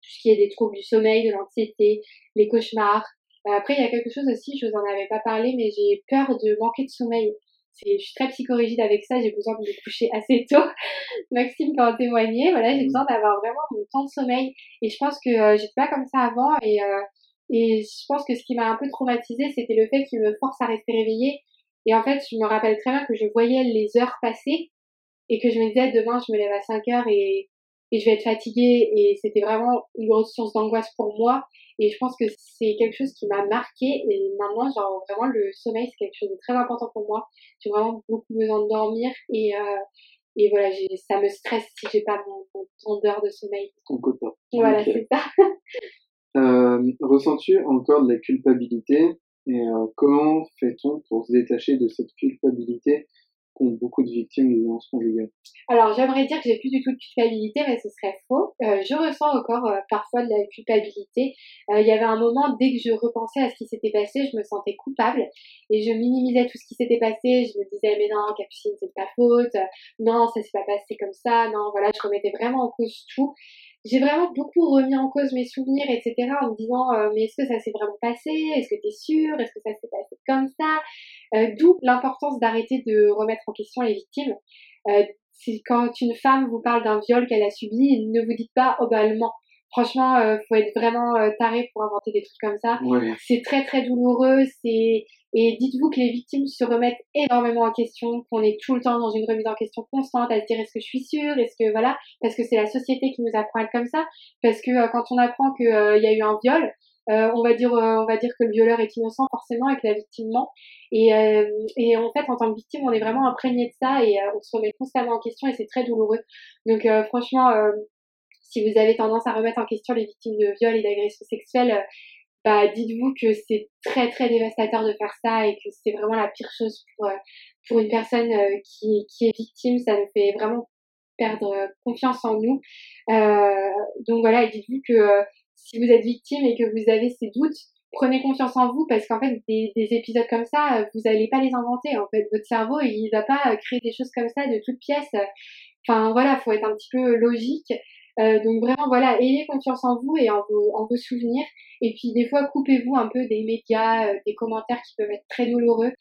Tout ce qui est des troubles du sommeil, de l'anxiété, les cauchemars. après il y a quelque chose aussi, je vous en avais pas parlé, mais j'ai peur de manquer de sommeil je suis très psychorigide avec ça, j'ai besoin de me coucher assez tôt. *laughs* Maxime peut en témoigner, voilà, j'ai mm. besoin d'avoir vraiment mon temps de sommeil. Et je pense que euh, j'étais pas comme ça avant et, euh, et je pense que ce qui m'a un peu traumatisée, c'était le fait qu'il me force à rester réveillée. Et en fait, je me rappelle très bien que je voyais les heures passer et que je me disais demain je me lève à 5 heures et, et je vais être fatiguée et c'était vraiment une grosse source d'angoisse pour moi et je pense que c'est quelque chose qui m'a marqué. Et maintenant, genre, vraiment, le sommeil, c'est quelque chose de très important pour moi. J'ai vraiment beaucoup besoin de dormir. Et, euh, et voilà, ça me stresse si j'ai pas mon, temps d'heure de sommeil. Ton quota. Voilà, c'est ça. *laughs* euh, Ressens-tu encore de la culpabilité? Et euh, comment fait-on pour se détacher de cette culpabilité? Beaucoup de victimes de violences conjugales Alors, j'aimerais dire que j'ai plus du tout de culpabilité, mais ce serait faux. Euh, je ressens encore euh, parfois de la culpabilité. Euh, il y avait un moment, dès que je repensais à ce qui s'était passé, je me sentais coupable et je minimisais tout ce qui s'était passé. Je me disais, mais non, Capucine, c'est de ta faute. Non, ça s'est pas passé comme ça. Non, voilà, je remettais vraiment en cause tout j'ai vraiment beaucoup remis en cause mes souvenirs, etc., en me disant, euh, mais est-ce que ça s'est vraiment passé? Est-ce que tu es sûr? Est-ce que ça s'est passé comme ça? Euh, D'où l'importance d'arrêter de remettre en question les victimes. Euh, quand une femme vous parle d'un viol qu'elle a subi, ne vous dites pas, oh bah elle ment. Franchement, euh, faut être vraiment euh, taré pour inventer des trucs comme ça. C'est très très douloureux. C'est et dites-vous que les victimes se remettent énormément en question, qu'on est tout le temps dans une remise en question constante, à se dire est-ce que je suis sûre, est-ce que voilà, parce que c'est la société qui nous apprend à être comme ça. Parce que euh, quand on apprend qu'il il y a eu un viol, on va dire on va dire que le violeur est innocent forcément et que la victime ment. Et, et en fait, en tant que victime, on est vraiment imprégné de ça et on se remet constamment en question et c'est très douloureux. Donc franchement si vous avez tendance à remettre en question les victimes de viol et d'agression sexuelle, euh, bah, dites-vous que c'est très très dévastateur de faire ça et que c'est vraiment la pire chose pour, euh, pour une personne euh, qui, qui est victime. Ça nous fait vraiment perdre confiance en nous. Euh, donc voilà, dites-vous que si vous êtes victime et que vous avez ces doutes, prenez confiance en vous parce qu'en fait des, des, épisodes comme ça, vous n'allez pas les inventer. En fait, votre cerveau il va pas créer des choses comme ça de toutes pièces. Enfin voilà, faut être un petit peu logique. Euh, donc vraiment, voilà, ayez confiance en vous et en vos, en vos souvenirs. Et puis des fois, coupez-vous un peu des médias, euh, des commentaires qui peuvent être très douloureux.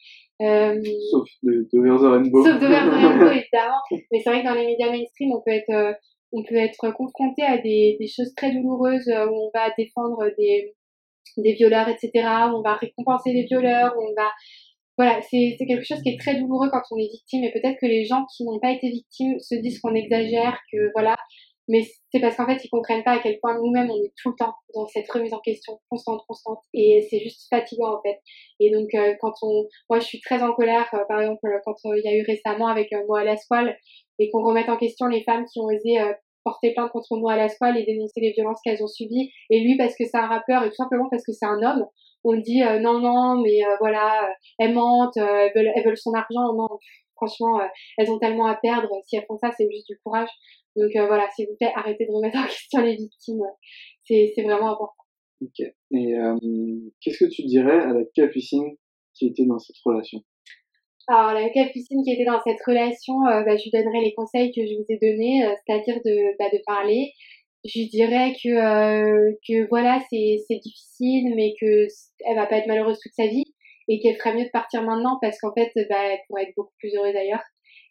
Euh, Sauf de, de Rainbow. Sauf de Rainbow, *laughs* évidemment. Mais c'est vrai que dans les médias mainstream, on peut être, euh, on peut être confronté à des, des choses très douloureuses où on va défendre des, des violeurs, etc. Où on va récompenser les violeurs, où on va voilà, c'est quelque chose qui est très douloureux quand on est victime et peut-être que les gens qui n'ont pas été victimes se disent qu'on exagère, que voilà, mais c'est parce qu'en fait, ils comprennent pas à quel point nous-mêmes, on est tout le temps dans cette remise en question constante, constante. Et c'est juste fatigant, en fait. Et donc, euh, quand on... Moi, je suis très en colère, euh, par exemple, quand euh, il y a eu récemment avec moi à la squale, et qu'on remette en question les femmes qui ont osé porter plainte contre moi à la squale et dénoncer les violences qu'elles ont subies. Et lui, parce que c'est un rappeur, et tout simplement parce que c'est un homme, on dit non, non, mais voilà, elles mentent, elles, veulent, elles veulent son argent. Non, franchement, elles ont tellement à perdre. Si elles font ça, c'est juste du courage. Donc euh, voilà, s'il vous plaît, arrêtez de remettre en *laughs* question les victimes. C'est, c'est vraiment important. Ok. Et euh, qu'est-ce que tu dirais à la capucine qui était dans cette relation? Alors la capucine qui était dans cette relation, euh, bah, je lui donnerais les conseils que je vous ai donnés, c'est-à-dire de, bah, de parler. Je lui dirais que que voilà c'est c'est difficile, mais que elle va pas être malheureuse toute sa vie et qu'elle ferait mieux de partir maintenant parce qu'en fait bah, elle pourrait être beaucoup plus heureuse ailleurs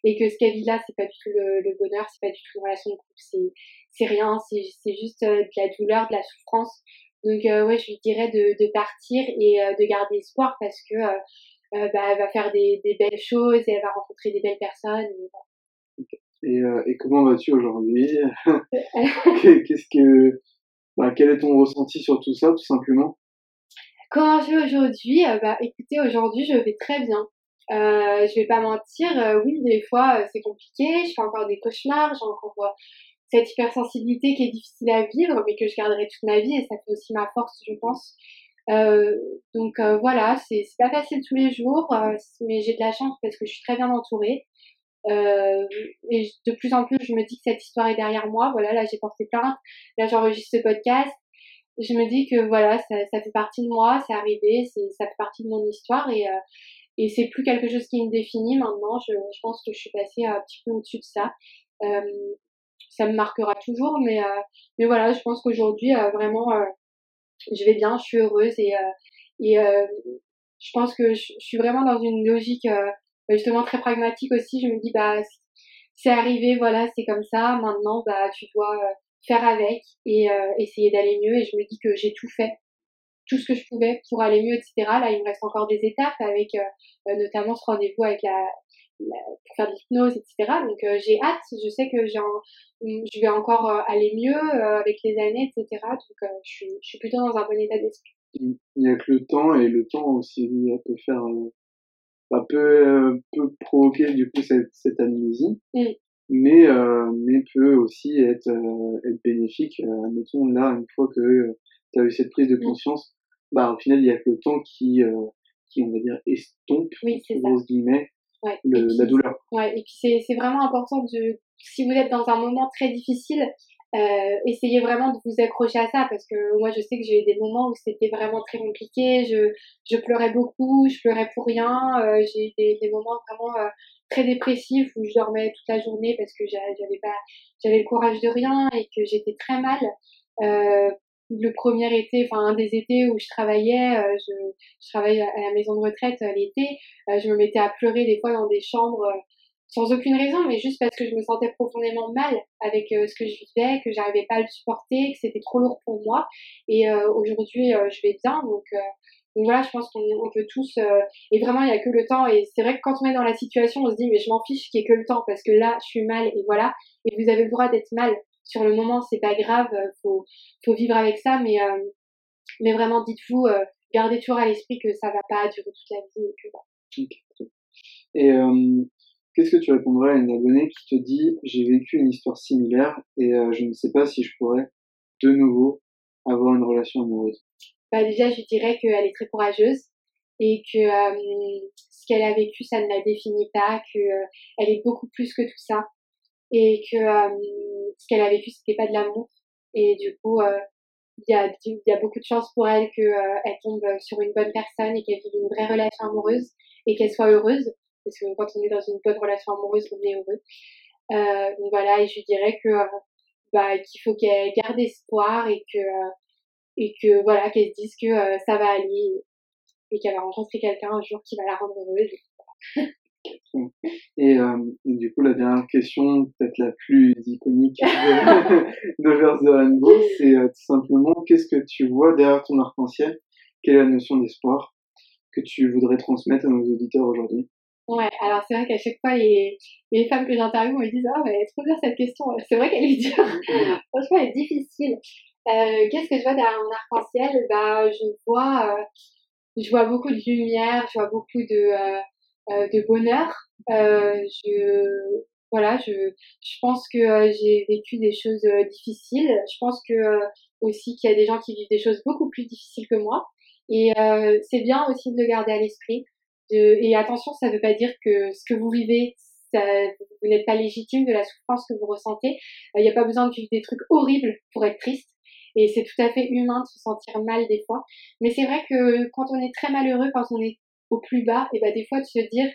et que ce qu'elle vit là c'est pas du tout le, le bonheur c'est pas du tout une relation de couple c'est c'est rien c'est c'est juste euh, de la douleur de la souffrance donc euh, ouais je lui dirais de, de partir et euh, de garder espoir parce que bah, elle va faire des, des, belles choses et elle va rencontrer des belles personnes. Et, et comment vas-tu aujourd'hui? *laughs* Qu'est-ce que, bah, quel est ton ressenti sur tout ça, tout simplement? Comment je vais aujourd'hui Bah, écoutez, aujourd'hui, je vais très bien. Euh, je vais pas mentir, euh, oui, des fois euh, c'est compliqué, je fais encore des cauchemars, j'ai encore euh, cette hypersensibilité qui est difficile à vivre, mais que je garderai toute ma vie et ça fait aussi ma force, je pense. donc voilà, c'est pas facile tous les jours, mais j'ai de la chance parce que je suis très bien entourée. et de plus en plus, je me dis que cette histoire est derrière moi. Voilà, là j'ai porté plainte, là j'enregistre ce podcast. Je me dis que voilà, ça, ça fait partie de moi, c'est arrivé, ça fait partie de mon histoire et et c'est plus quelque chose qui me définit maintenant. Je, je pense que je suis passée un petit peu au-dessus de ça. Euh, ça me marquera toujours, mais euh, mais voilà, je pense qu'aujourd'hui euh, vraiment, euh, je vais bien, je suis heureuse et et je pense que je, suis vraiment dans une logique justement très pragmatique aussi. Je me dis bah c'est arrivé, voilà, c'est comme ça. Maintenant, bah tu dois faire avec et essayer d'aller mieux. Et je me dis que j'ai tout fait tout ce que je pouvais pour aller mieux, etc. Là, il me reste encore des étapes avec euh, euh, notamment ce rendez-vous avec la, pour faire de l'hypnose, etc. Donc euh, j'ai hâte, je sais que j'ai je vais encore aller mieux avec les années, etc. Donc je, suis, je suis plutôt dans un bon état d'esprit. Il n'y a que le temps et le temps aussi peut faire bah, peut, peut provoquer du coup cette, cette amnésie. Mais, mais peut aussi être, être bénéfique. admettons là, une fois que tu as eu cette prise de conscience, bah au final il y a que le temps qui euh, qui on va dire estompe oui, guillemets le, la douleur. Ouais et puis c'est c'est vraiment important de si vous êtes dans un moment très difficile euh, essayez vraiment de vous accrocher à ça parce que moi je sais que j'ai eu des moments où c'était vraiment très compliqué je je pleurais beaucoup je pleurais pour rien euh, j'ai eu des, des moments vraiment euh, très dépressifs où je dormais toute la journée parce que j'avais pas j'avais le courage de rien et que j'étais très mal euh, le premier été, enfin un des étés où je travaillais, euh, je, je travaillais à la maison de retraite euh, l'été, euh, je me mettais à pleurer des fois dans des chambres sans aucune raison, mais juste parce que je me sentais profondément mal avec ce que je vivais, que j'arrivais pas à le supporter, que c'était trop lourd pour moi. Et aujourd'hui, je vais bien, donc, donc voilà, je pense qu'on peut tous. et vraiment, il n'y a que le temps. Et c'est vrai que quand on est dans la situation, on se dit mais je m'en fiche qu'il n'y ait que le temps parce que là, je suis mal et voilà. Et vous avez le droit d'être mal sur le moment, c'est pas grave, euh, faut, faut vivre avec ça, mais, euh, mais vraiment, dites-vous, euh, gardez toujours à l'esprit que ça va pas durer toute la vie. Et, que, et qu'est-ce que tu répondrais à une abonnée qui te dit j'ai vécu une histoire similaire et je ne sais pas si je pourrais de nouveau avoir une relation amoureuse? Bah déjà, je dirais qu'elle est très courageuse et que ce qu'elle a vécu, ça ne la définit pas, que elle est beaucoup plus que tout ça et que ce qu'elle a vécu, c'était pas de l'amour. Et du coup, euh, il y, a, y a beaucoup de chances pour elle qu'elle euh, tombe sur une bonne personne et qu'elle vive une vraie relation amoureuse et qu'elle soit heureuse. Parce que quand on est dans une bonne relation amoureuse, on est heureux. Euh, donc voilà, et je dirais que bah, qu'il faut qu'elle garde espoir et que et que voilà qu'elle se dise que ça va aller et qu'elle va rencontrer quelqu'un un jour qui va la rendre heureuse. Et, euh, du coup, la dernière question, peut-être la plus iconique de, *laughs* de Rainbow, c'est euh, tout simplement qu'est-ce que tu vois derrière ton arc-en-ciel? Quelle est la notion d'espoir que tu voudrais transmettre à nos auditeurs aujourd'hui? Ouais, alors c'est vrai qu'à chaque fois, les, les femmes que j'interviewe me disent Ah, mais trop bien cette question. C'est vrai qu'elle est *laughs* dure. *laughs* Franchement, elle est difficile. Euh, Qu'est-ce que je vois derrière mon arc-en-ciel? Bah, Je vois. Je vois beaucoup de lumière, je vois beaucoup de, euh, de bonheur. Euh, je voilà, je, je pense que euh, j'ai vécu des choses difficiles. Je pense que aussi qu'il y a des gens qui vivent des choses beaucoup plus difficiles que moi. Et c'est bien aussi de le garder à l'esprit. et attention, ça ne veut pas dire que ce que vous vivez, ça, vous n'êtes pas légitime de la souffrance que vous ressentez. Il n'y a pas besoin de vivre des trucs horribles pour être triste. Et c'est tout à fait humain de se sentir mal des fois. Mais c'est vrai que quand on est très malheureux, quand on est au plus bas, et bah des fois de se dire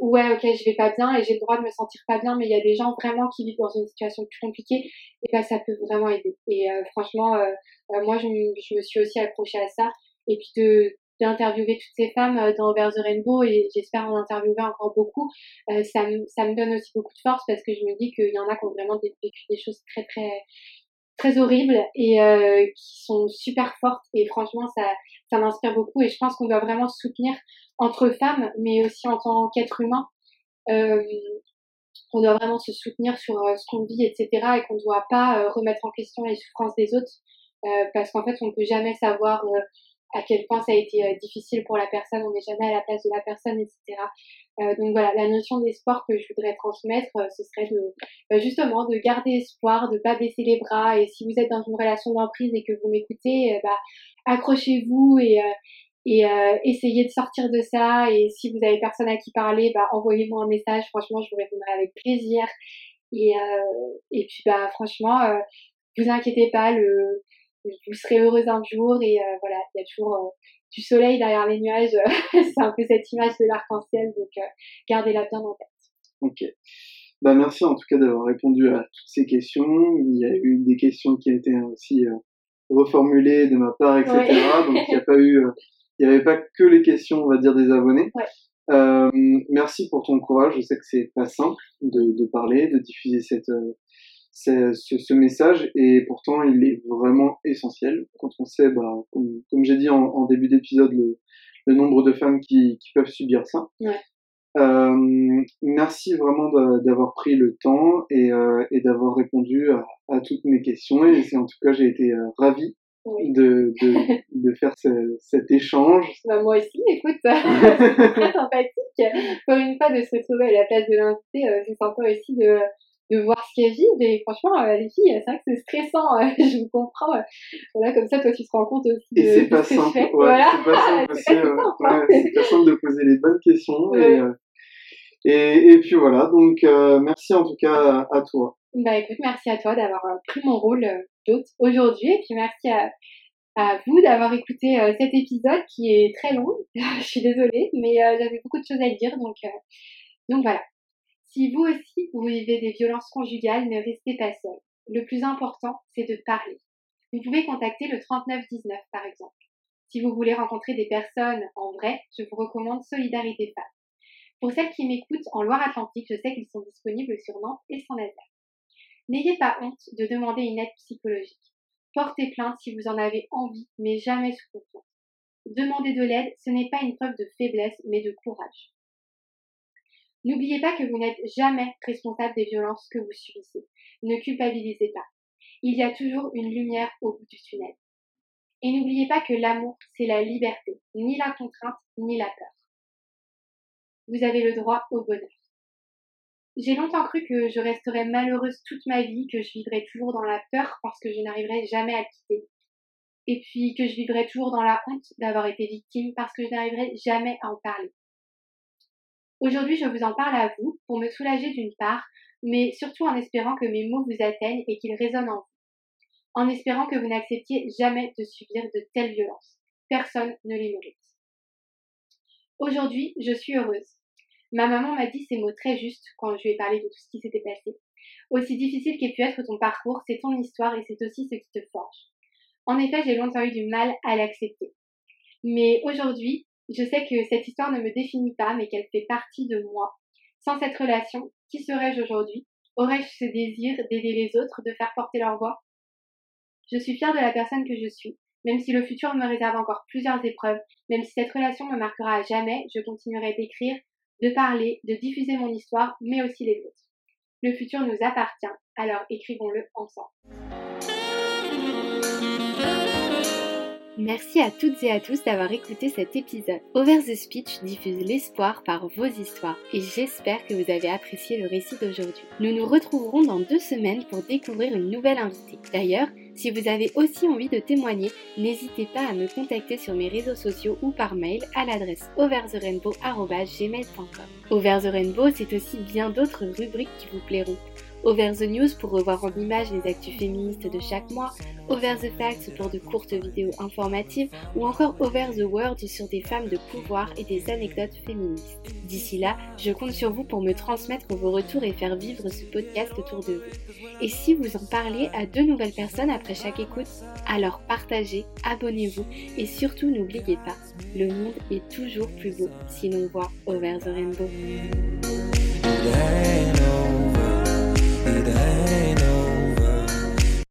ouais ok je vais pas bien et j'ai le droit de me sentir pas bien mais il y a des gens vraiment qui vivent dans une situation plus compliquée et bah ça peut vraiment aider. Et euh, franchement euh, euh, moi je, me suis aussi accrochée à ça et puis de d'interviewer toutes ces femmes dans Vers the Rainbow et j'espère en interviewer encore beaucoup ça me ça me donne aussi beaucoup de force parce que je me dis qu'il y en a qui ont vraiment vécu des choses très très très horribles et euh, qui sont super fortes. Et franchement, ça, ça m'inspire beaucoup. Et je pense qu'on doit vraiment se soutenir entre femmes, mais aussi en tant qu'être humain. Euh, on doit vraiment se soutenir sur euh, ce qu'on vit, etc. Et qu'on ne doit pas euh, remettre en question les souffrances des autres. Euh, parce qu'en fait, on ne peut jamais savoir à quel point ça a été difficile pour la personne, on n'est jamais à la place de la personne, etc. Euh, donc voilà, la notion d'espoir que je voudrais transmettre, ce serait de justement de garder espoir, de pas baisser les bras. Et si vous êtes dans une relation d'emprise et que vous m'écoutez, bah, accrochez-vous et et euh, essayez de sortir de ça. Et si vous avez personne à qui parler, bah, envoyez-moi un message. Franchement, je vous répondrai avec plaisir. Et, euh, et puis, bah, franchement, euh, vous inquiétez pas, le, vous serez heureuse un jour. Et euh, voilà, il y a toujours euh, du soleil derrière les nuages. *laughs* C'est un peu cette image de l'arc-en-ciel. Donc, gardez-la bien en tête. Ok. Bah, merci en tout cas d'avoir répondu à toutes ces questions. Il y a eu des questions qui ont été aussi reformulées de ma part, etc. *laughs* Donc, il n'y a pas eu il n'y avait pas que les questions, on va dire, des abonnés. Euh, merci pour ton courage. Je sais que c'est pas simple de, de, parler, de diffuser cette, euh, ce, ce, message, et pourtant il est vraiment essentiel quand on sait, bah, comme, comme j'ai dit en, en début d'épisode, le, le, nombre de femmes qui, qui peuvent subir ça. Ouais. Euh, merci vraiment d'avoir pris le temps et, euh, et d'avoir répondu à, à, toutes mes questions. Et en tout cas, j'ai été euh, ravi de, de, *laughs* de, faire ce, cet échange. Bah, moi aussi, écoute, c'est *laughs* très sympathique. Pour une fois, de se retrouver à la place de l'invité, euh, c'est sympa aussi de, de voir ce qu'elles vivent. Et franchement, euh, les filles, c'est vrai que c'est stressant, *laughs* euh, je vous comprends. Voilà, comme ça, toi, tu te rends compte aussi de, et c'est pas simple, ouais, voilà. c'est pas simple *laughs* aussi, hein. c'est pas simple de poser les bonnes questions. Et, et, et, puis voilà, donc merci en tout cas à, toi. Bah écoute, merci à toi d'avoir pris mon rôle aujourd'hui. Et puis merci à, à vous d'avoir écouté euh, cet épisode qui est très long. *laughs* je suis désolée, mais euh, j'avais beaucoup de choses à dire. Donc, euh, donc voilà. Si vous aussi, vous vivez des violences conjugales, ne restez pas seul. Le plus important, c'est de parler. Vous pouvez contacter le 3919 par exemple. Si vous voulez rencontrer des personnes en vrai, je vous recommande Solidarité Femmes. Pour celles qui m'écoutent en Loire-Atlantique, je sais qu'ils sont disponibles sur Nantes et Saint-Nazaire. N'ayez pas honte de demander une aide psychologique. Portez plainte si vous en avez envie, mais jamais sous confiance. Demander de l'aide, ce n'est pas une preuve de faiblesse, mais de courage. N'oubliez pas que vous n'êtes jamais responsable des violences que vous subissez. Ne culpabilisez pas. Il y a toujours une lumière au bout du tunnel. Et n'oubliez pas que l'amour, c'est la liberté, ni la contrainte, ni la peur. Vous avez le droit au bonheur. J'ai longtemps cru que je resterais malheureuse toute ma vie, que je vivrais toujours dans la peur parce que je n'arriverais jamais à quitter. Et puis que je vivrais toujours dans la honte d'avoir été victime parce que je n'arriverais jamais à en parler. Aujourd'hui, je vous en parle à vous pour me soulager d'une part, mais surtout en espérant que mes mots vous atteignent et qu'ils résonnent en vous. En espérant que vous n'acceptiez jamais de subir de telles violences. Personne ne les mérite. Aujourd'hui, je suis heureuse. Ma maman m'a dit ces mots très justes quand je lui ai parlé de tout ce qui s'était passé. Aussi difficile qu'ait pu être ton parcours, c'est ton histoire et c'est aussi ce qui te forge. En effet, j'ai longtemps eu du mal à l'accepter. Mais aujourd'hui, je sais que cette histoire ne me définit pas, mais qu'elle fait partie de moi. Sans cette relation, qui serais-je aujourd'hui? Aurais-je ce désir d'aider les autres, de faire porter leur voix? Je suis fière de la personne que je suis. Même si le futur me réserve encore plusieurs épreuves, même si cette relation me marquera à jamais, je continuerai d'écrire, de parler, de diffuser mon histoire, mais aussi les autres. Le futur nous appartient, alors écrivons-le ensemble. Merci à toutes et à tous d'avoir écouté cet épisode. Over the Speech diffuse l'espoir par vos histoires et j'espère que vous avez apprécié le récit d'aujourd'hui. Nous nous retrouverons dans deux semaines pour découvrir une nouvelle invitée. D'ailleurs, si vous avez aussi envie de témoigner, n'hésitez pas à me contacter sur mes réseaux sociaux ou par mail à l'adresse overtherainbow.gmail.com. Over the Rainbow, c'est aussi bien d'autres rubriques qui vous plairont. Over the News pour revoir en images les actus féministes de chaque mois, Over the Facts pour de courtes vidéos informatives ou encore Over the World sur des femmes de pouvoir et des anecdotes féministes. D'ici là, je compte sur vous pour me transmettre vos retours et faire vivre ce podcast autour de vous. Et si vous en parlez à deux nouvelles personnes après chaque écoute, alors partagez, abonnez-vous et surtout n'oubliez pas, le monde est toujours plus beau si l'on voit Over the Rainbow. it. Hey.